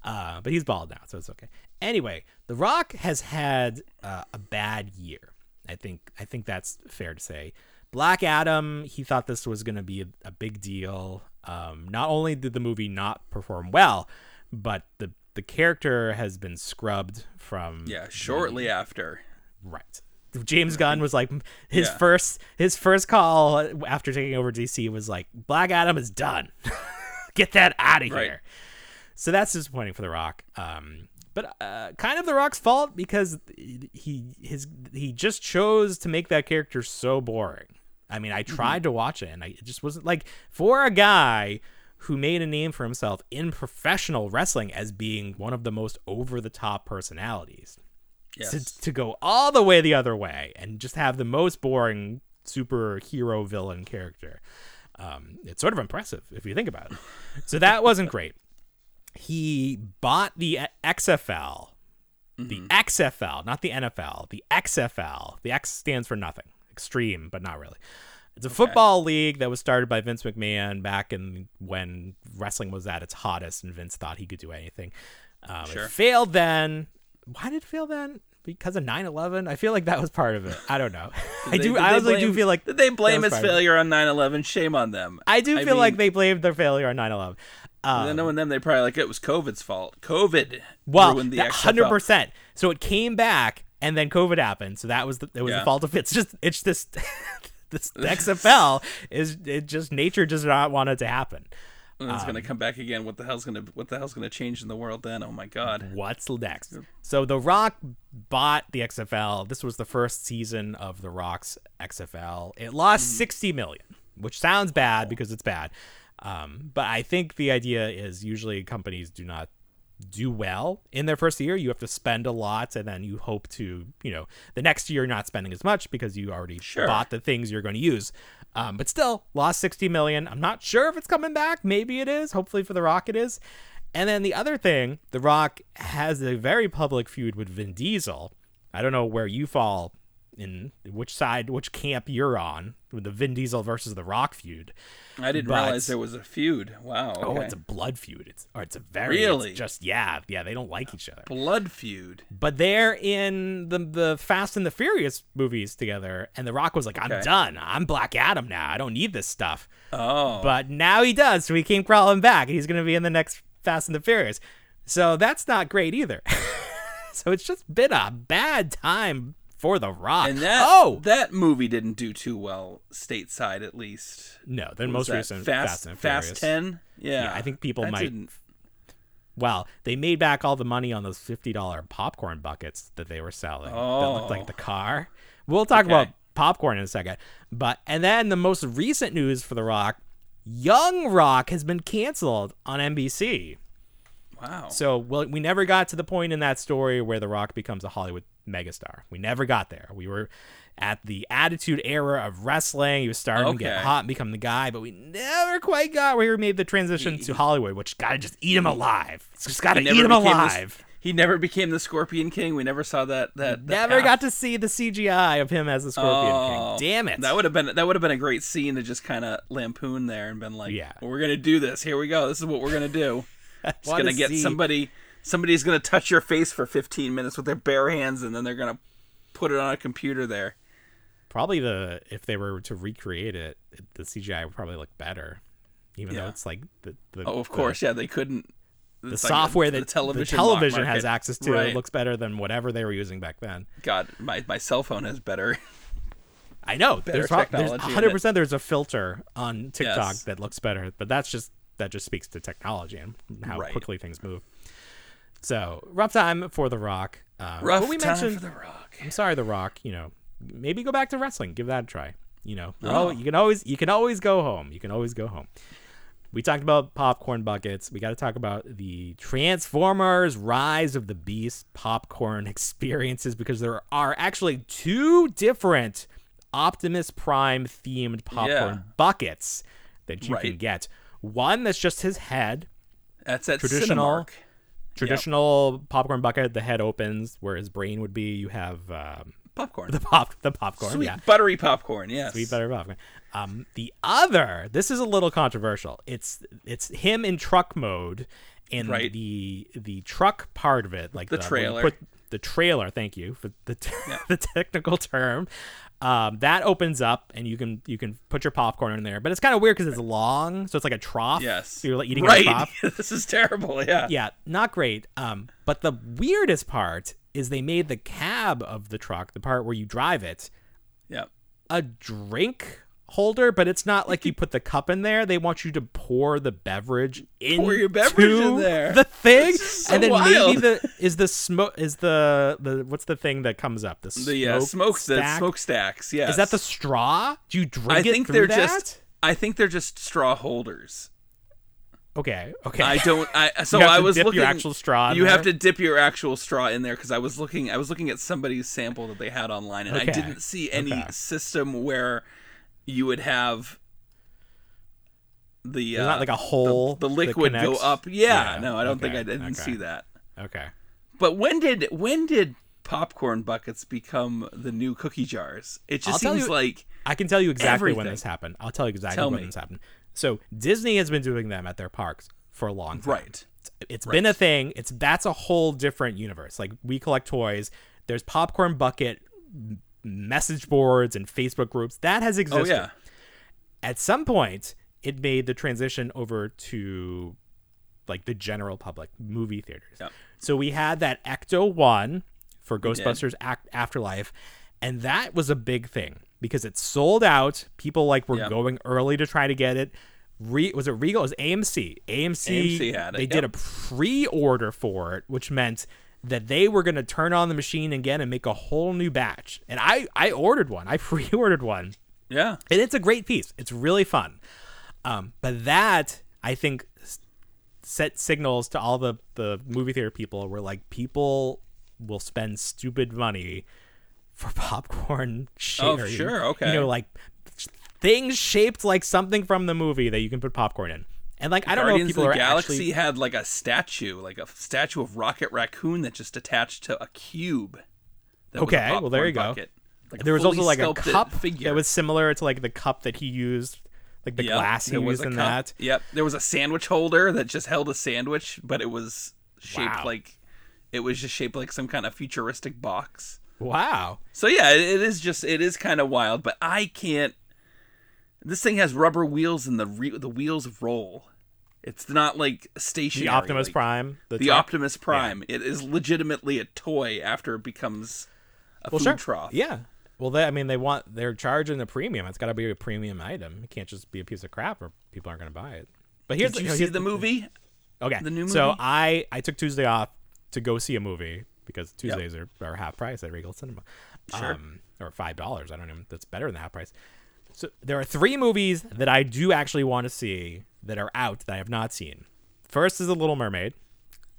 uh, but he's bald now, so it's okay. Anyway, The Rock has had uh, a bad year. I think I think that's fair to say. Black Adam, he thought this was going to be a, a big deal. Um, not only did the movie not perform well, but the the character has been scrubbed from Yeah, shortly after. right James Gunn was like his Yeah. first his first call after taking over DC was like Black Adam is done. Get that out of Right. here. So that's disappointing for The Rock. Um, but uh, kind of The Rock's fault because he his he just chose to make that character so boring. I mean, I tried to watch it and I it just wasn't like for a guy who made a name for himself in professional wrestling as being one of the most over the top personalities Yes. to, to go all the way the other way and just have the most boring superhero villain character. Um, it's sort of impressive if you think about it. So that wasn't great. He bought the XFL, the XFL, not the NFL, the XFL. The X stands for nothing, extreme, but not really. It's a football league that was started by Vince McMahon back in when wrestling was at its hottest, and Vince thought he could do anything. Um, Sure. It failed then. Why did it fail then? Because of 9-11? I feel like that was part of it. I don't know. I Did they- do. I honestly do feel like Did they blame that was his it. failure on 9/11? Shame on them. I do I feel like they blamed their failure on 9-11. Um, And then knowing them, they probably like it was COVID's fault. COVID well, ruined the that- 100%. So it came back, and then COVID happened. So that was the, it was the fault of it's just it's this this the XFL is it just nature does not want it to happen. And it's Um, gonna come back again. What the hell's gonna What the hell's gonna change in the world then? Oh my god. What's next? So The Rock bought the XFL. This was the first season of The Rock's XFL. It lost Hmm. 60 million, which sounds bad because it's bad. Um, but I think the idea is usually companies do not do well in their first year. You have to spend a lot and then you hope to, you know, the next year you're not spending as much because you already Sure. bought the things you're going to use. Um, but still, lost 60 million. I'm not sure if it's coming back. Maybe it is. Hopefully for The Rock it is. And then the other thing, The Rock has a very public feud with Vin Diesel. I don't know where you fall in which side, which camp you're on with the Vin Diesel versus The Rock feud. I didn't But- realize there was a feud. Wow. Oh, it's a blood feud. It's or it's a very it's Really? just yeah, yeah. They don't like each other. blood feud. But they're in the the Fast and the Furious movies together, and The Rock was like, "I'm Okay. done. I'm Black Adam now. I don't need this stuff." Oh. But now he does, so he came crawling back. and He's going to be in the next Fast and the Furious. So that's not great either. so it's just been a bad time for The Rock. and that oh that movie didn't do too well stateside at least. no, the most that? recent Fast Fast and Fast Furious. Ten. Yeah. Yeah, I think people That might- didn't- Well, they made back all the money on those fifty dollar popcorn buckets that they were selling. That looked Oh. like the oh. car. We'll talk Okay. about popcorn in a second. But and then the most recent news for The Rock, Young Rock has been canceled on NBC. Wow. So well, we never got to the point in that story where The Rock becomes a Hollywood megastar. We never got there. We were at the attitude era of wrestling. He was starting to get hot and become the guy, but we never quite got where he made the transition to Hollywood, which gotta just eat him alive. It's just gotta He eat him alive. he never became the Scorpion King. We never saw that. That, that Never got to see the CGI of him as the Scorpion Oh, King. Damn it. That would have been that would have been a great scene to just kind of lampoon there and been like, Yeah. well, we're gonna do this. Here we go. This is what we're gonna do. It's gonna get see- somebody. Somebody's gonna touch your face for 15 minutes with their bare hands, and then they're gonna put it on a computer there. Probably the if they were to recreate it, the CGI would probably look better. Even though it's like the, the Oh, of the- course, yeah. They couldn't. the it's like software the that television, the television market. has access to Right. looks better than whatever they were using back then. God, my, my cell phone has better. I know there's Better pro- there's technology 100 percent there's a filter on TikTok Yes. that looks better, but that's just that just speaks to technology and how Right. quickly things move. So rough time for The Rock. Uh, Rough we time mentioned for the Rock. I'm sorry, The Rock. You know, maybe go back to wrestling. Give that a try. You know, Oh. you can always you can always go home. You can always go home. We talked about popcorn buckets. We got to talk about the Transformers Rise of the Beast popcorn experiences because there are actually two different Optimus Prime themed popcorn Yeah. buckets that you can get. One that's just his head, That's at Traditional- Cinemark. traditional popcorn bucket. The head opens where his brain would be. You have um, popcorn. the pop, the popcorn. Sweet yeah, buttery popcorn. Yes. sweet butter popcorn. Um, the other, this is a little controversial. It's it's him in truck mode, and Right. the the truck part of it, like The you trailer. put the trailer. Thank you for the t- the technical term. Um, that opens up, and you can you can put your popcorn in there, but it's kind of weird because it's long, so it's like a trough. Yes. so you're like eating in a right. trough this is terrible. Yeah. yeah, not great. Um, but the weirdest part is they made the cab of the truck, the part where you drive it, Yeah. a drink holder, but it's not like you put the cup in there. They want you to pour the beverage in Pour your beverage in there. The thing, so and then maybe the is the smoke is the the what's the thing that comes up the The uh, smoke, the stack? smokestacks. Yes. Is that the straw? Do you drink I think they're that? just. I think they're just straw holders. okay. Okay. I don't. I so I was dip your actual straw You have to dip your actual straw in there because I was looking. I was looking at somebody's sample that they had online, and Okay. I didn't see any Okay. system where you would have the uh, not like a hole the, the liquid go up. Yeah, Yeah, no, I don't think I didn't okay. see that. Okay. But when did when did popcorn buckets become the new cookie jars? It just I'll seems you- like I can tell you exactly when this happened. I'll tell you exactly Tell when me. this happened. So Disney has been doing them at their parks for a long time. right. It's been a thing. It's that's a whole different universe. Like we collect toys. There's popcorn bucket message boards and Facebook groups that has Oh existed. yeah. At some point, it made the transition over to like the general public movie theaters. Yep. So we had that Ecto One for did. Ghostbusters Act Afterlife, and that was a big thing because it sold out. People like were Yep. going early to try to get it. Re- was it Regal? It was AMC. AMC. AMC had it, They did a pre-order for it, which meant that they were going to turn on the machine again and make a whole new batch. And I I ordered one. I pre-ordered one Yeah. and it's a great piece. It's really fun. Um, but that I think set signals to all the the movie theater people where like people will spend stupid money for popcorn. Oh, sure, okay. You know, like things shaped like something from the movie that you can put popcorn in. And like I don't know if Guardians people of are the Galaxy actually had like a statue, like a statue of Rocket Raccoon that just attached to a cube. was a Okay, well, there you go. Like there was also like a cup figure. that was similar to like the cup that he used, like the Yep, glass he was used in cup. that. Yep, there was a sandwich holder that just held a sandwich, but it was shaped Wow. like it was just shaped like some kind of futuristic box. Wow. So yeah, it, it is just it is kind of wild, but I can't. This thing has rubber wheels and the re- the wheels roll. It's not like stationary. The Optimus like- Prime. The, truck. Optimus Prime. It is legitimately a toy after it becomes a well, food sure. trough. Yeah. Well, they, I mean, they want they're charging a premium. It's got to be a premium item. It can't just be a piece of crap, or people aren't going to buy it. But here's Did you know, see here's the movie? Okay. the new movie. So? I I took Tuesday off to go see a movie because Tuesdays are, are half price at Regal Cinema. Sure. Um, or five dollars. I don't know. That's better than half price. So there are three movies that I do actually want to see that are out that I have not seen. First is The Little Mermaid.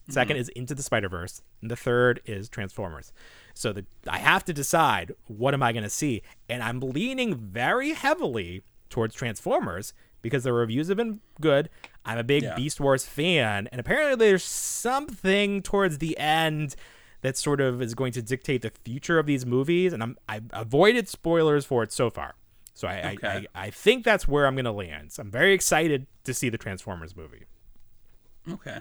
2nd Mm-hmm. is Into the Spider Verse, and the third is Transformers. So the, I have to decide what am I going to see, and I'm leaning very heavily towards Transformers because the reviews have been good. I'm a big Yeah. Beast Wars fan, and apparently there's something towards the end that sort of is going to dictate the future of these movies, and I'm I've avoided spoilers for it so far. So I, Okay. I, I, I think that's where I'm going to land. So I'm very excited to see the Transformers movie. Okay.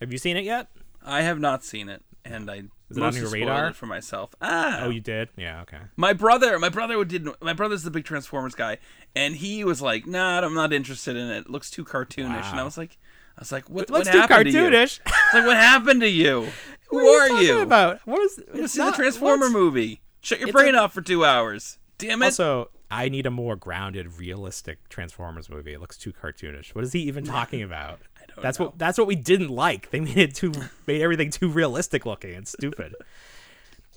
Have you seen it yet? I have not seen it, and I Is it on your radar? it for myself. Ah, Oh, you did? Yeah, okay. my brother, my brother did. My brother's the big Transformers guy, and he was like, "Nah, I'm not interested in it. It looks too cartoonish." And I was like, "I was like, what? Looks what too happened to you?" cartoonish. It's like, what happened to you? Who What are talking you? about? What is it's see the not- Transformer movie. Shut your It's brain a- off for two hours. Damn it! Also, I need a more grounded, realistic Transformers movie. It looks too cartoonish. What is he even talking about? I don't that's know. what that's what we didn't like. They made it too made everything too realistic looking and stupid.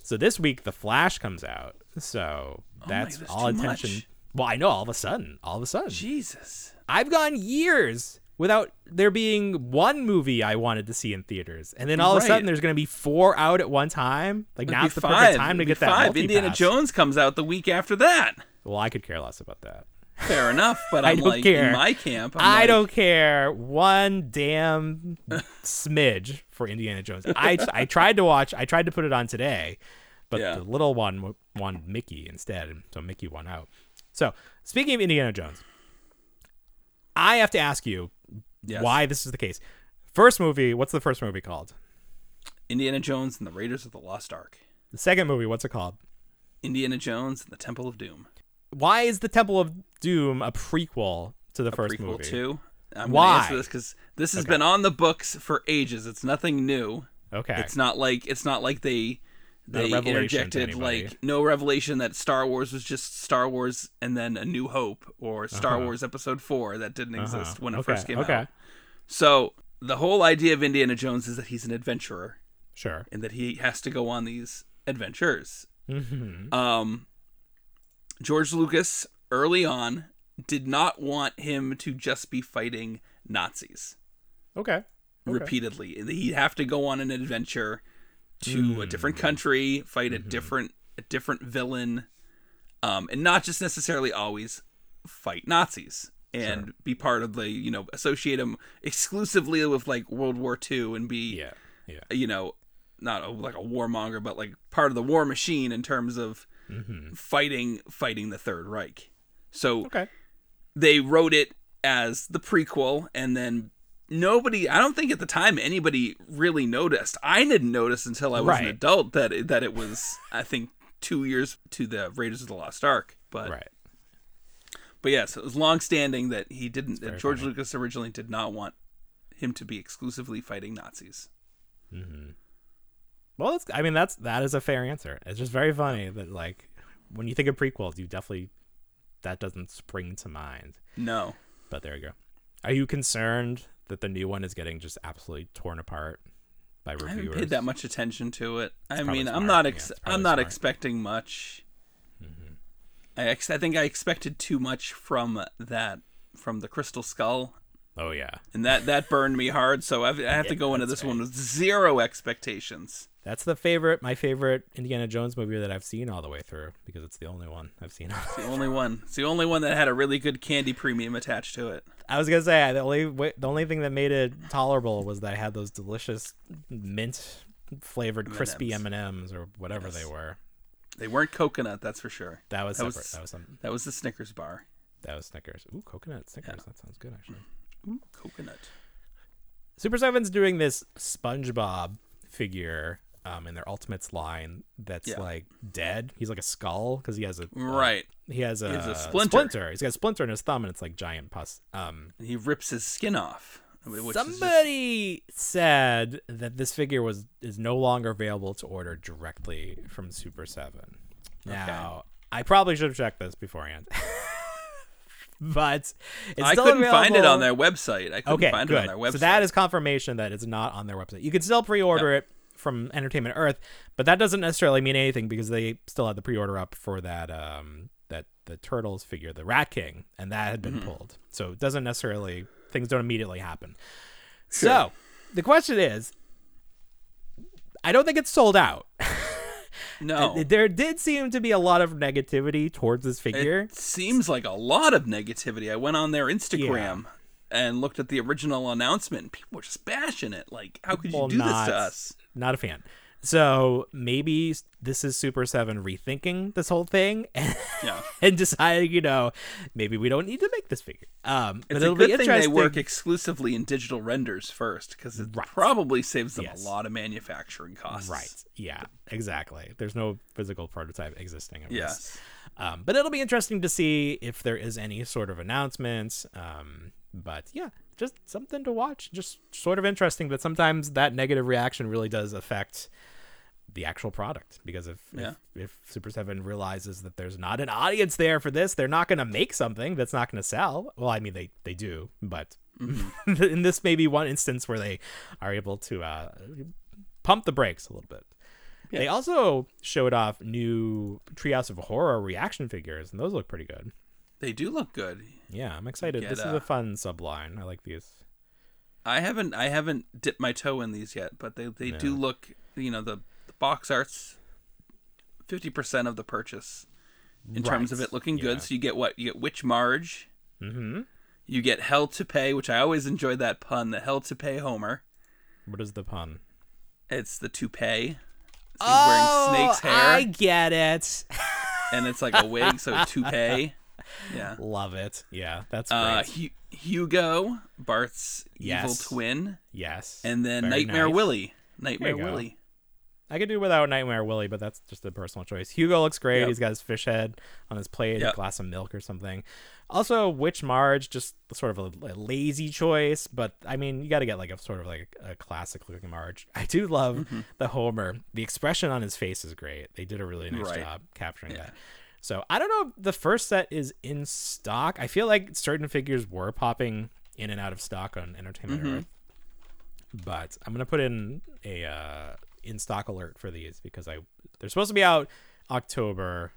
so this week the Flash comes out. So oh that's Oh that's all attention. much. Well, I know all of a sudden, all of a sudden. Jesus. I've gone years without there being one movie I wanted to see in theaters, and then all of a sudden there's going to be four out at one time. Like It'd now's the five. perfect time to It'd get be that. five. Indiana multi-pass. Jones comes out the week after that. Well, I could care less about that. Fair enough, but I I'm don't like care. in my camp. I'm I like, don't care one damn smidge for Indiana Jones. I I tried to watch. I tried to put it on today, but Yeah. the little one won Mickey instead, and so Mickey won out. So speaking of Indiana Jones, I have to ask you Yes. why this is the case. First movie, what's the first movie called? Indiana Jones and the Raiders of the Lost Ark. The second movie, what's it called? Indiana Jones and the Temple of Doom. Why is the Temple of Doom a prequel to the first Prequel movie? two. I'm Why? answer this because this has been on the books for ages. It's nothing new. Okay. It's not like it's not like they a they interjected like no revelation that Star Wars was just Star Wars and then A New Hope or Star Uh-huh. Wars Episode Four that didn't Uh-huh. exist when it okay. first came okay. out. So the whole idea of Indiana Jones is that he's an adventurer Sure. and that he has to go on these adventures. hmm Um, George Lucas early on did not want him to just be fighting Nazis Okay. repeatedly. He'd have to go on an adventure to a different country, fight a different a different villain, um, and not just necessarily always fight Nazis and be part of the you know associate him exclusively with like World War II and be Yeah. Yeah. you know not a, like a warmonger but like part of the war machine in terms of Mm-hmm. fighting fighting the Third Reich. So Okay. they wrote it as the prequel and then nobody i don't think at the time anybody really noticed i didn't notice until i was an adult that it, that it was i think two years to the raiders of the lost ark but Right. but yes it was long standing that he didn't that george funny. lucas originally did not want him to be exclusively fighting nazis mm-hmm. Well, that's, I mean, that's that is a fair answer. It's just very funny that like when you think of prequels, you definitely that doesn't spring to mind. no But there you go. Are you concerned that the new one is getting just absolutely torn apart by reviewers? i haven't paid that much attention to it i probably mean i'm not ex- it's i'm not smart. expecting much Mm-hmm. I, ex- I think i expected too much from that from the crystal skull Oh yeah, and that that burned me hard. So I've, I have to go into this one with zero expectations. That's the favorite, my favorite Indiana Jones movie that I've seen all the way through because it's the only one I've seen. It's the only one. It's the only one that had a really good candy premium attached to it. I was gonna say the only the only thing that made it tolerable was that I had those delicious mint flavored crispy M M&Ms. and M's or whatever they were. They weren't coconut, that's for sure. That was That separate. was- that was some. That was the Snickers bar. That was Snickers. Ooh, coconut Snickers. That sounds good actually. Ooh, coconut. Super Seven's doing this SpongeBob figure um, in their Ultimates line that's Yeah. like dead. He's like a skull because he has a uh, Right. he has a, has a splinter. He's got a splinter in his thumb and it's like giant pus. Um, And he rips his skin off. Is just- somebody said that this figure was is no longer available to order directly from Super Seven. Now, I probably should have checked this beforehand. but it's I couldn't find it on their website. I couldn't Okay, find good. it on their website. So that is confirmation that it's not on their website. You can still pre-order it from Entertainment Earth, but that doesn't necessarily mean anything because they still had the pre-order up for that um that the Turtles figure, the Rat King, and that had been Mm-hmm. pulled. So it doesn't necessarily things don't immediately happen. So the question is, I don't think it's sold out. no. There did seem to be a lot of negativity towards this figure. It seems like a lot of negativity. I went on their Instagram and looked at the original announcement. People were just bashing it. Like, how could you do not, this to us? Not a fan. So maybe this is Super Seven rethinking this whole thing and, Yeah. and deciding, you know, maybe we don't need to make this figure. Um, but It's a it'll be thing they work exclusively in digital renders first, because it Right. probably saves them Yes. a lot of manufacturing costs. right. Yeah. Exactly. There's no physical prototype existing. Of this. Yes. Um, but it'll be interesting to see if there is any sort of announcements. Um, but yeah, just something to watch. Just sort of interesting. But sometimes that negative reaction really does affect the actual product because if Yeah. if, if Super Seven realizes that there's not an audience there for this, they're not going to make something that's not going to sell. Well, I mean they they do, but in this may be one instance where they are able to uh, pump the brakes a little bit. They also showed off new Treehouse of Horror reaction figures, and those look pretty good. They do look good. Yeah, I'm excited. Get, this is a fun subline. I like these. I haven't I haven't dipped my toe in these yet, but they, they do look you know the, the box art's fifty percent of the purchase in terms of it looking yeah. good. So you get what you get Witch Marge, Mm-hmm. you get Hell to Pay, which I always enjoyed that pun. The Hell to Pay Homer. What is the pun? It's the toupee. So he's wearing snake's hair, Oh, I get it. and it's like a wig, so toupee. Yeah. Love it. Yeah, that's great. Uh, Hu- Hugo, Bart's evil twin, yes. and then Very Nightmare nice. Willie. Nightmare go. Willie. I could do without Nightmare Willie, but that's just a personal choice. Hugo looks great. Yep. He's got his fish head on his plate, a glass of milk or something. Also, Witch Marge, just sort of a, a lazy choice, but I mean, you got to get like a sort of like a classic looking Marge. I do love Mm-hmm. the Homer. The expression on his face is great. They did a really nice Right. job capturing that. So I don't know if the first set is in stock. I feel like certain figures were popping in and out of stock on Entertainment Mm-hmm. Earth but I'm gonna put in a uh, in stock alert for these because I they're supposed to be out October.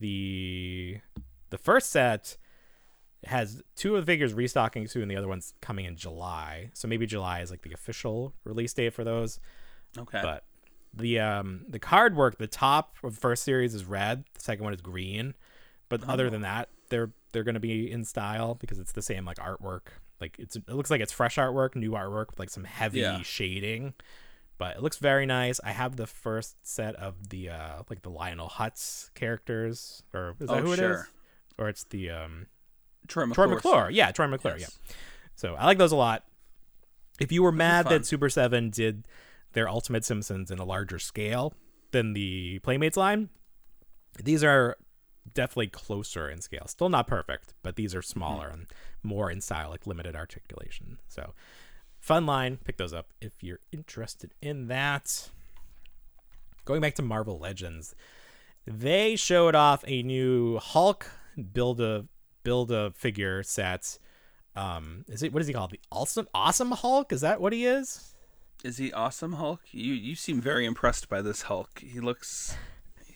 The the first set has two of the figures restocking soon. And the other one's coming in July, so maybe July is like the official release date for those. Okay. But the um the card work, the top of the first series is red, the second one is green. But other than that, they're they're gonna be in style because it's the same like artwork. Like it's it looks like it's fresh artwork, new artwork with like some heavy Yeah. shading. But it looks very nice. I have the first set of the uh like the Lionel Hutz characters. Or is that Oh, who it is? sure. Or it's the um Troy Troy McClure. McClure. Yeah, Troy McClure. Yes. Yeah. So I like those a lot. If you were mad that Super 7 did their Ultimate Simpsons in a larger scale than the Playmates line, these are definitely closer in scale. Still not perfect, but these are smaller and more in style, like limited articulation. So fun line. Pick those up if you're interested in that. Going back to Marvel Legends, they showed off a new Hulk build a build a figure set. Um, is it what is he called? The awesome awesome Hulk? Is that what he is? Is he awesome, Hulk? You you seem very impressed by this Hulk. He looks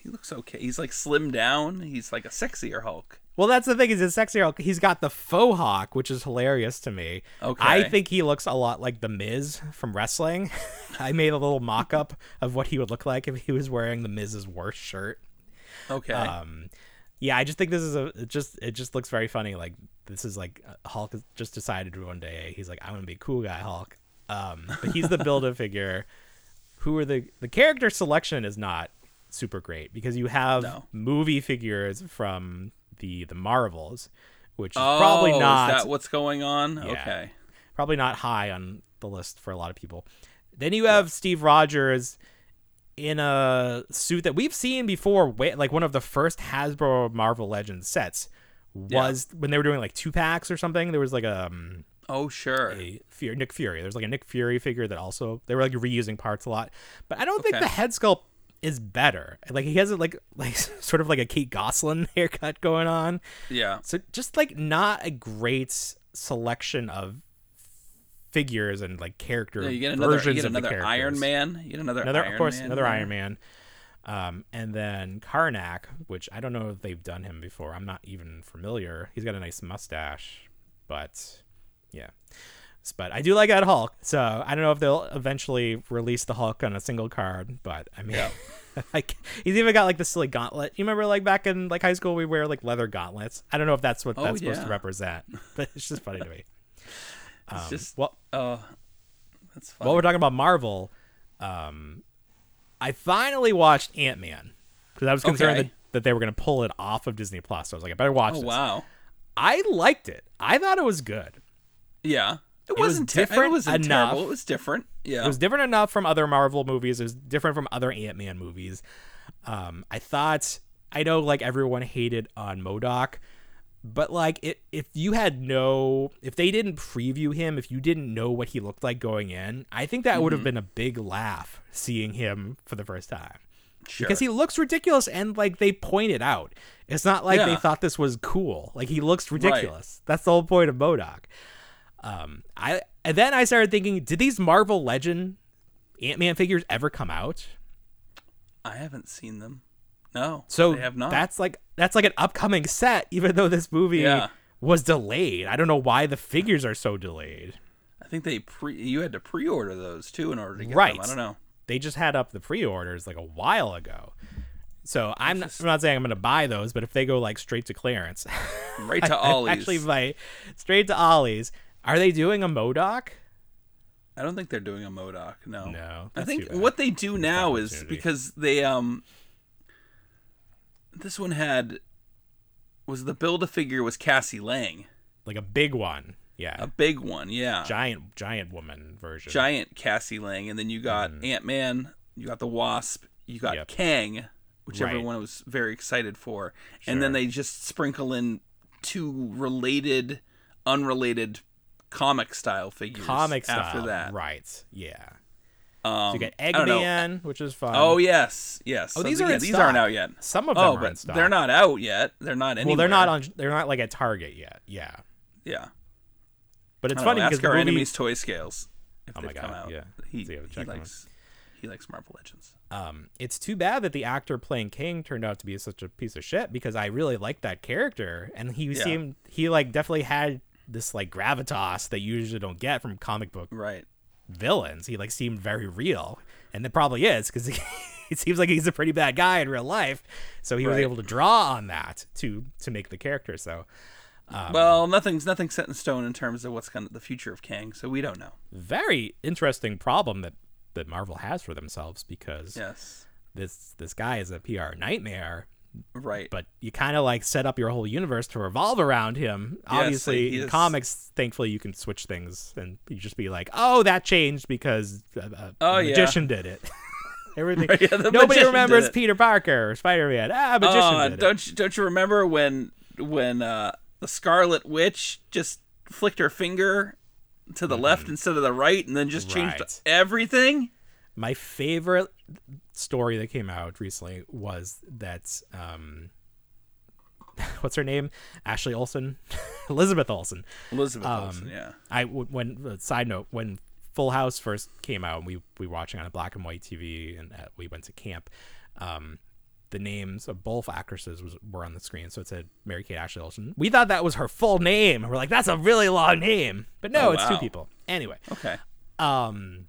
he looks okay. He's like slimmed down. He's like a sexier Hulk. Well, that's the thing. Is a sexier Hulk? He's got the faux Hawk, which is hilarious to me. Okay. I think he looks a lot like the Miz from wrestling. I made a little mock up of what he would look like if he was wearing the Miz's worst shirt. Okay. Um, yeah, I just think this is a it just it just looks very funny. Like this is like Hulk just decided one day he's like I'm gonna be a cool guy Hulk. Um, but he's the build a figure. Who are the the character selection is not super great because you have No. movie figures from the the Marvels, which is oh, probably not Is that what's going on? Yeah. Okay. probably not high on the list for a lot of people. Then you have Steve Rogers in a suit that we've seen before, like one of the first Hasbro Marvel Legends sets was when they were doing like two packs or something. There was like a, um, Oh sure. a Fury, Nick Fury. There's like a Nick Fury figure that also they were like reusing parts a lot, but I don't think the head sculpt is better. Like he has like like sort of like a Kate Gosselin haircut going on. Yeah. So just like not a great selection of figures and like character Yeah, you get another. You versions get of the another Iron. Man. You get another. Another, Iron of course, Man another. Iron Man. Um, and then Karnak, which I don't know if they've done him before. I'm not even familiar. He's got a nice mustache, but yeah. But I do like that Hulk, so I don't know if they'll eventually release the Hulk on a single card. But I mean, Yeah. like he's even got like the silly gauntlet. You remember like back in like high school we wear like leather gauntlets. I don't know if that's what Oh, that's supposed to represent, but it's just funny to me. Um, It's just. well, Oh, that's fun. while we're talking about Marvel, um, I finally watched Ant Man because I was concerned Okay. that, that they were going to pull it off of Disney Plus. So I was like, I better watch oh this. wow. I liked it. I thought it was good. Yeah. It, was wasn't te- different It wasn't enough. terrible. It was different. Yeah. It was different enough from other Marvel movies. It was different from other Ant Man movies. Um, I thought I know like everyone hated on MODOK, but like it, if you had no, if they didn't preview him, if you didn't know what he looked like going in, I think that would have been a big laugh seeing him for the first time sure. because he looks ridiculous and like they point it out. It's not like they thought this was cool. Like he looks ridiculous. That's the whole point of MODOK. Um, I and then I started thinking, did these Marvel Legend Ant Man figures ever come out? I haven't seen them. No. So they have not. that's like that's like an upcoming set, even though this movie Yeah. was delayed. I don't know why the figures are so delayed. I think they pre. You had to pre-order those too in order to get Right. them. I don't know. They just had up the pre-orders like a while ago. So I'm not, I'm not saying I'm going to buy those, but if they go like straight to clearance, Right to Ollie's. Actually, by straight to Ollie's. Are they doing a MODOK? I don't think they're doing a MODOK. No. No, I think what they do now is because they um. This one had. Was the build a figure was Cassie Lang, Like a big one. Yeah. a big one, yeah, giant giant woman version. giant Cassie Lang, and then you got Mm-hmm. Ant Man you got the Wasp, you got Yep. Kang, which Right. everyone was very excited for, and then they just sprinkle in two related, unrelated comic style figures. Comic style. after that. Right. Yeah. Um, So you get don't know. Eggman, which is fun. Oh yes, yes. Oh, So these are yeah, these stock. aren't out yet. Some of them Oh, are in but they're not out yet. They're not anywhere. Well, they're not on. They're not like at Target yet. Yeah. Yeah, But it's funny know, because ask our movie, enemy's toy scales. If Oh my come God, out. yeah. He, So you have to he them likes he likes Marvel Legends. um, it's too bad that the actor playing Kang turned out to be such a piece of shit because I really liked that character and he Yeah. seemed he like definitely had this like gravitas that you usually don't get from comic book Right. villains. He like seemed very real, and it probably is because it seems like he's a pretty bad guy in real life. So he was able to draw on that to to make the character. So Um, well, nothing's nothing's set in stone in terms of what's kind of the future of Kang, so we don't know. very interesting problem that that Marvel has for themselves because Yes. this this guy is a PR nightmare. Right. But you kind of like set up your whole universe to revolve around him. Obviously, in is- comics, thankfully, you can switch things and you just be like, "Oh, that changed because uh, Oh, the yeah. magician did it." Everything. Right, yeah, Nobody remembers. Peter Parker or Spider Man. Ah, magician oh, did it. don't you, don't you remember when when uh, the Scarlet Witch just flicked her finger to the left instead of the right, and then just changed Mm-hmm. Right. everything? My favorite story that came out recently was that um what's her name? Ashley Olsen, Elizabeth Olsen. Elizabeth Um, Olsen, yeah. I when uh, side note when Full House first came out and we we were watching on a black and white TV and uh, we went to camp. Um, the names of both actresses was, were on the screen, so it said Mary Kate Ashley Olsen. We thought that was her full name. and We're like, that's a really long name, but no, Oh, it's two people. Anyway, Okay. um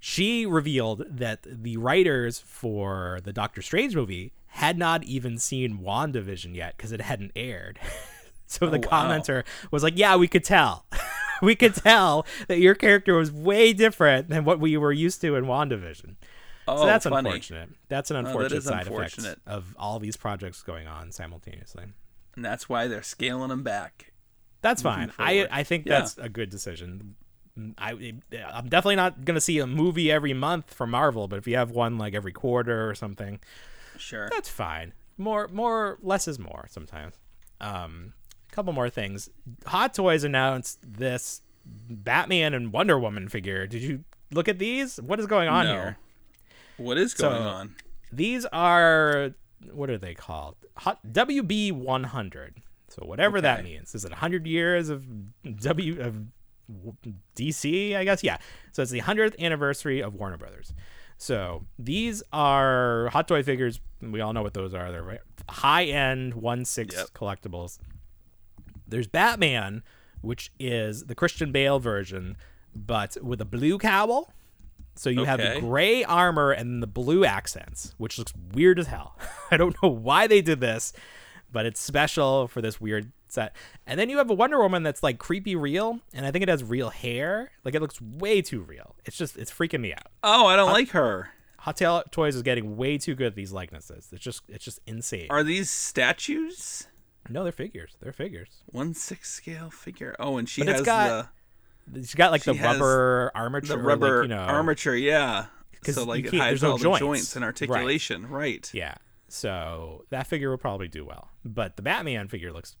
she revealed that the writers for the Doctor Strange movie had not even seen WandaVision yet because it hadn't aired. so oh, the Oh, wow. commenter was like, "Yeah, we could tell. we could tell that your character was way different than what we were used to in WandaVision." Oh, so that's funny. unfortunate. That's an oh, that unfortunate is side unfortunate. effect of all these projects going on simultaneously. And that's why they're scaling them back. That's fine. I. I think Yeah. that's a good decision. Mm, I eh, eh, I'm definitely not gonna see a movie every month from Marvel, but if you have one like every quarter or something, Sure. that's fine. More more less is more sometimes. Um, a couple more things. Hot Toys announced this Batman and Wonder Woman figure. Did you look at these? What is going on No. here? What is So- going on? These are what are they called? Hot WB 100. So whatever that means. Is it 100 years of W of DC? I guess yeah. So it's the 100th anniversary of Warner Brothers. So these are hot toy figures. We all know what those are. They're right? high end one six Yep. collectibles. There's Batman, which is the Christian Bale version, but with a blue cowl. So you have the gray armor and the blue accents, which looks weird as hell. I don't know why they did this, but it's special for this weird set. And then you have a Wonder Woman that's like creepy real, and I think it has real hair. Like it looks way too real. It's just it's freaking me out. Oh, I don't like her. Hot Tail Toys is getting way too good at these likenesses. It's just it's just insane. Are these statues? no, they're figures. They're figures. One six scale figure. Oh, and she but has got She's got like the rubber armature, the rubber like, you know, armature. Yeah. So like it hides there's no all the joints. joints and Right. articulation. Right. Yeah. So that figure will probably do well. But the Batman figure looks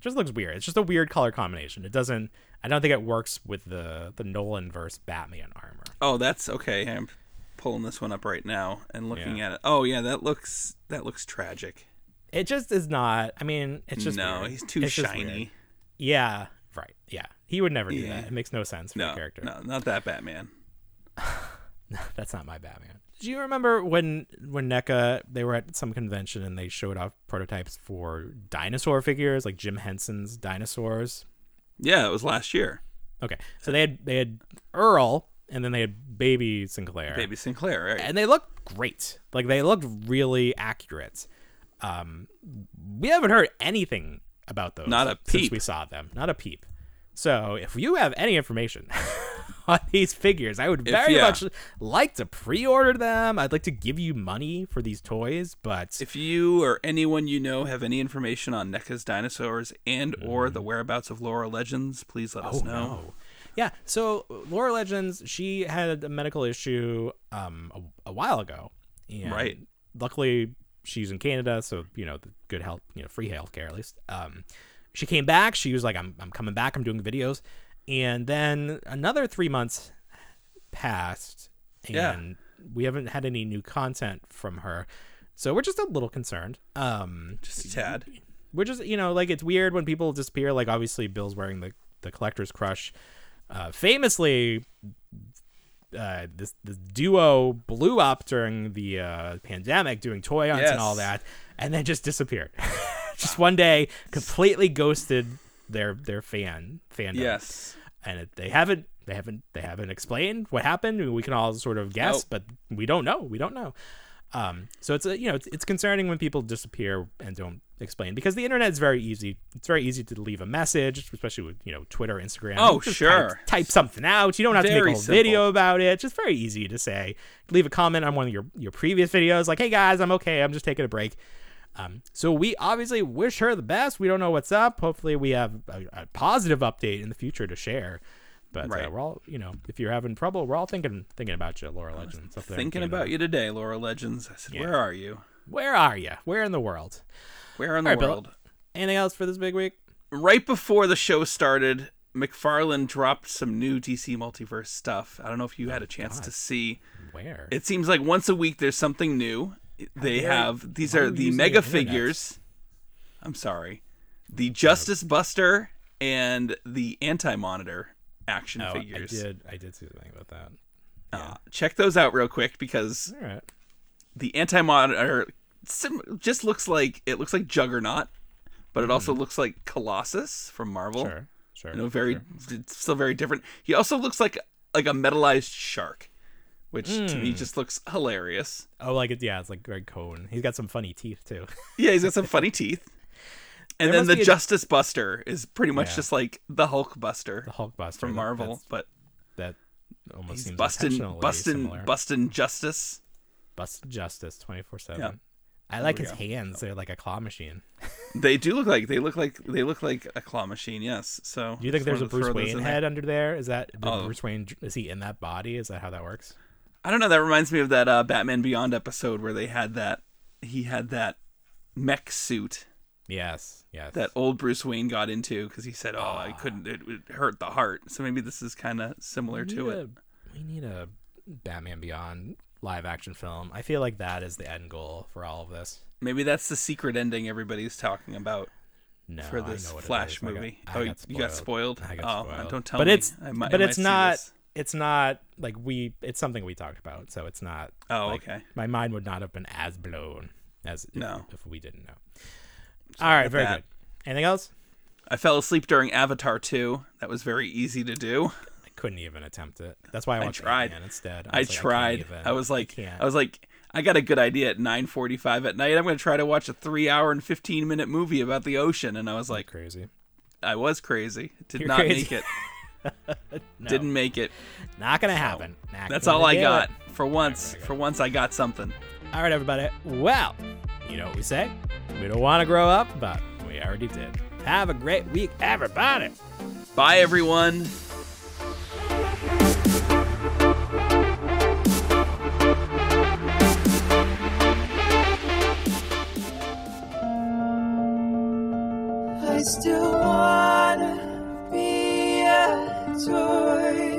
just looks weird. It's just a weird color combination. It doesn't I don't think it works with the the Nolan verse Batman armor. Oh, that's okay. I'm pulling this one up right now and looking Yeah. at it. Oh yeah, that looks that looks tragic. It just is not I mean, it's just no, weird. he's too It's shiny. Yeah, right. Yeah. He would never do Yeah. that. It makes no sense for No, the character. no, not that Batman. That's not my Batman. Do you remember when when NECA they were at some convention and they showed off prototypes for dinosaur figures like Jim Henson's dinosaurs? Yeah, it was last year. Okay, so they had they had Earl and then they had Baby Sinclair, Baby Sinclair, right? and they looked great. Like they looked really accurate. Um, we haven't heard anything about those. Not a since peep. we saw them. Not a peep. So if you have any information on these figures, I would If- very yeah. much like to pre-order them. I'd like to give you money for these toys, but If you or anyone you know have any information on NECA's dinosaurs and or the whereabouts of Laura Legends, please let us oh know. no. Yeah. So Laura Legends, she had a medical issue um a, a while ago, and Right. Luckily, she's in Canada, so you know the good health, you know, free health care at least. Um, she came back. She was like, "I'm I'm coming back. I'm doing videos," and then another three months passed, and Yeah. we haven't had any new content from her. So we're just a little concerned. Um, Just a tad. we're just you know like it's weird when people disappear like obviously bill's wearing the the collector's crush uh famously uh this this duo blew up during the uh pandemic doing toy hunts and all that and then just disappeared just one day completely ghosted their their fan fandom Yes. And it, they haven't they haven't they haven't explained what happened. We can all sort of guess Nope. but we don't know. We don't know. Um so it's a, you know it's, it's concerning when people disappear and don't explain because the internet is very easy. It's very easy to leave a message especially with you know twitter instagram. Oh, sure. type, type something out. You don't have to make a whole simple. video about it. It's just very easy to say. Leave a comment on one of your your previous videos like hey guys i'm okay. I'm just taking a break um, so we obviously wish her the best. We don't know what's up. Hopefully, we have a, a positive update in the future to share. But uh, we're all, you know, if you're having trouble, we're all thinking thinking about you, Laura Legends. Thinking about you today, Laura Legends. I said, Yeah. where are you? Where are you? Where in the world? Where in the right, Bill. world? Anything else for this big week? right before the show started, McFarlane dropped some new DC Multiverse stuff. I don't know if you had a chance to see. Where? It seems like once a week there's something new. They have these are are the using the mega figures. I'm sorry. The Justice Buster and the Anti Monitor action oh, figures. I did. I did see something about that. Uh, check those out real quick because right. the Anti Monitor sim- just looks like it looks like Juggernaut, but it also looks like Colossus from Marvel. Mm-hmm. Sure. Sure. You know, very sure. still very different. He also looks like like a metallized shark, which to Hmm. me just looks hilarious. Oh, like it. Yeah, it's like Greg Cohen. He's got some funny teeth too. Yeah, he's got some funny teeth. And There then the a- Justice Buster is pretty much Yeah. just like the Hulk Buster The Hulk Buster from Marvel, that's- but That almost he's seems busting busting busting Justice. Bust Justice twenty four seven. I like his go. hands. They're like a claw machine. They do look like they look like they look like a claw machine. Yes. So Do you think there's a Bruce Wayne in there. head under there? Is that Oh. Bruce Wayne? Is he in that body? Is that how that works? I don't know. That reminds me of that uh, Batman Beyond episode where they had that. He had that mech suit Yes. Yes. that old Bruce Wayne got into because he said, "Oh, I couldn't. It, it hurt the heart." So maybe this is kind of similar to need it. a- we need a Batman Beyond live action film. I feel like that is the end goal for all of this. Maybe that's the secret ending everybody's talking about No, for I this know what it Flash got- movie. I oh, got you got spoiled. I got oh, spoiled. don't tell but me. it's I might, but I it's not this. It's not like we it's something we talked about so it's not Oh, like, okay. my mind would not have been as blown as No. if we didn't know all right very that. good anything else I fell asleep during Avatar 2. That was very easy to do. I couldn't even attempt it that's why I I watched tried. Ant-Man instead I, was like, tried. even. I, was like. I was like, I got a good idea at 9:45 at night. I'm going to try to watch a three-hour and 15-minute movie about the ocean, and I was like, crazy I was crazy. Did You're not crazy. make it. No, Didn't make it. not gonna happen Not That's gonna all I got it. for once. very. For once, I got something. all right everybody well you know what we say we don't want to grow up but we already did have a great week everybody Bye, everyone. I still want joy.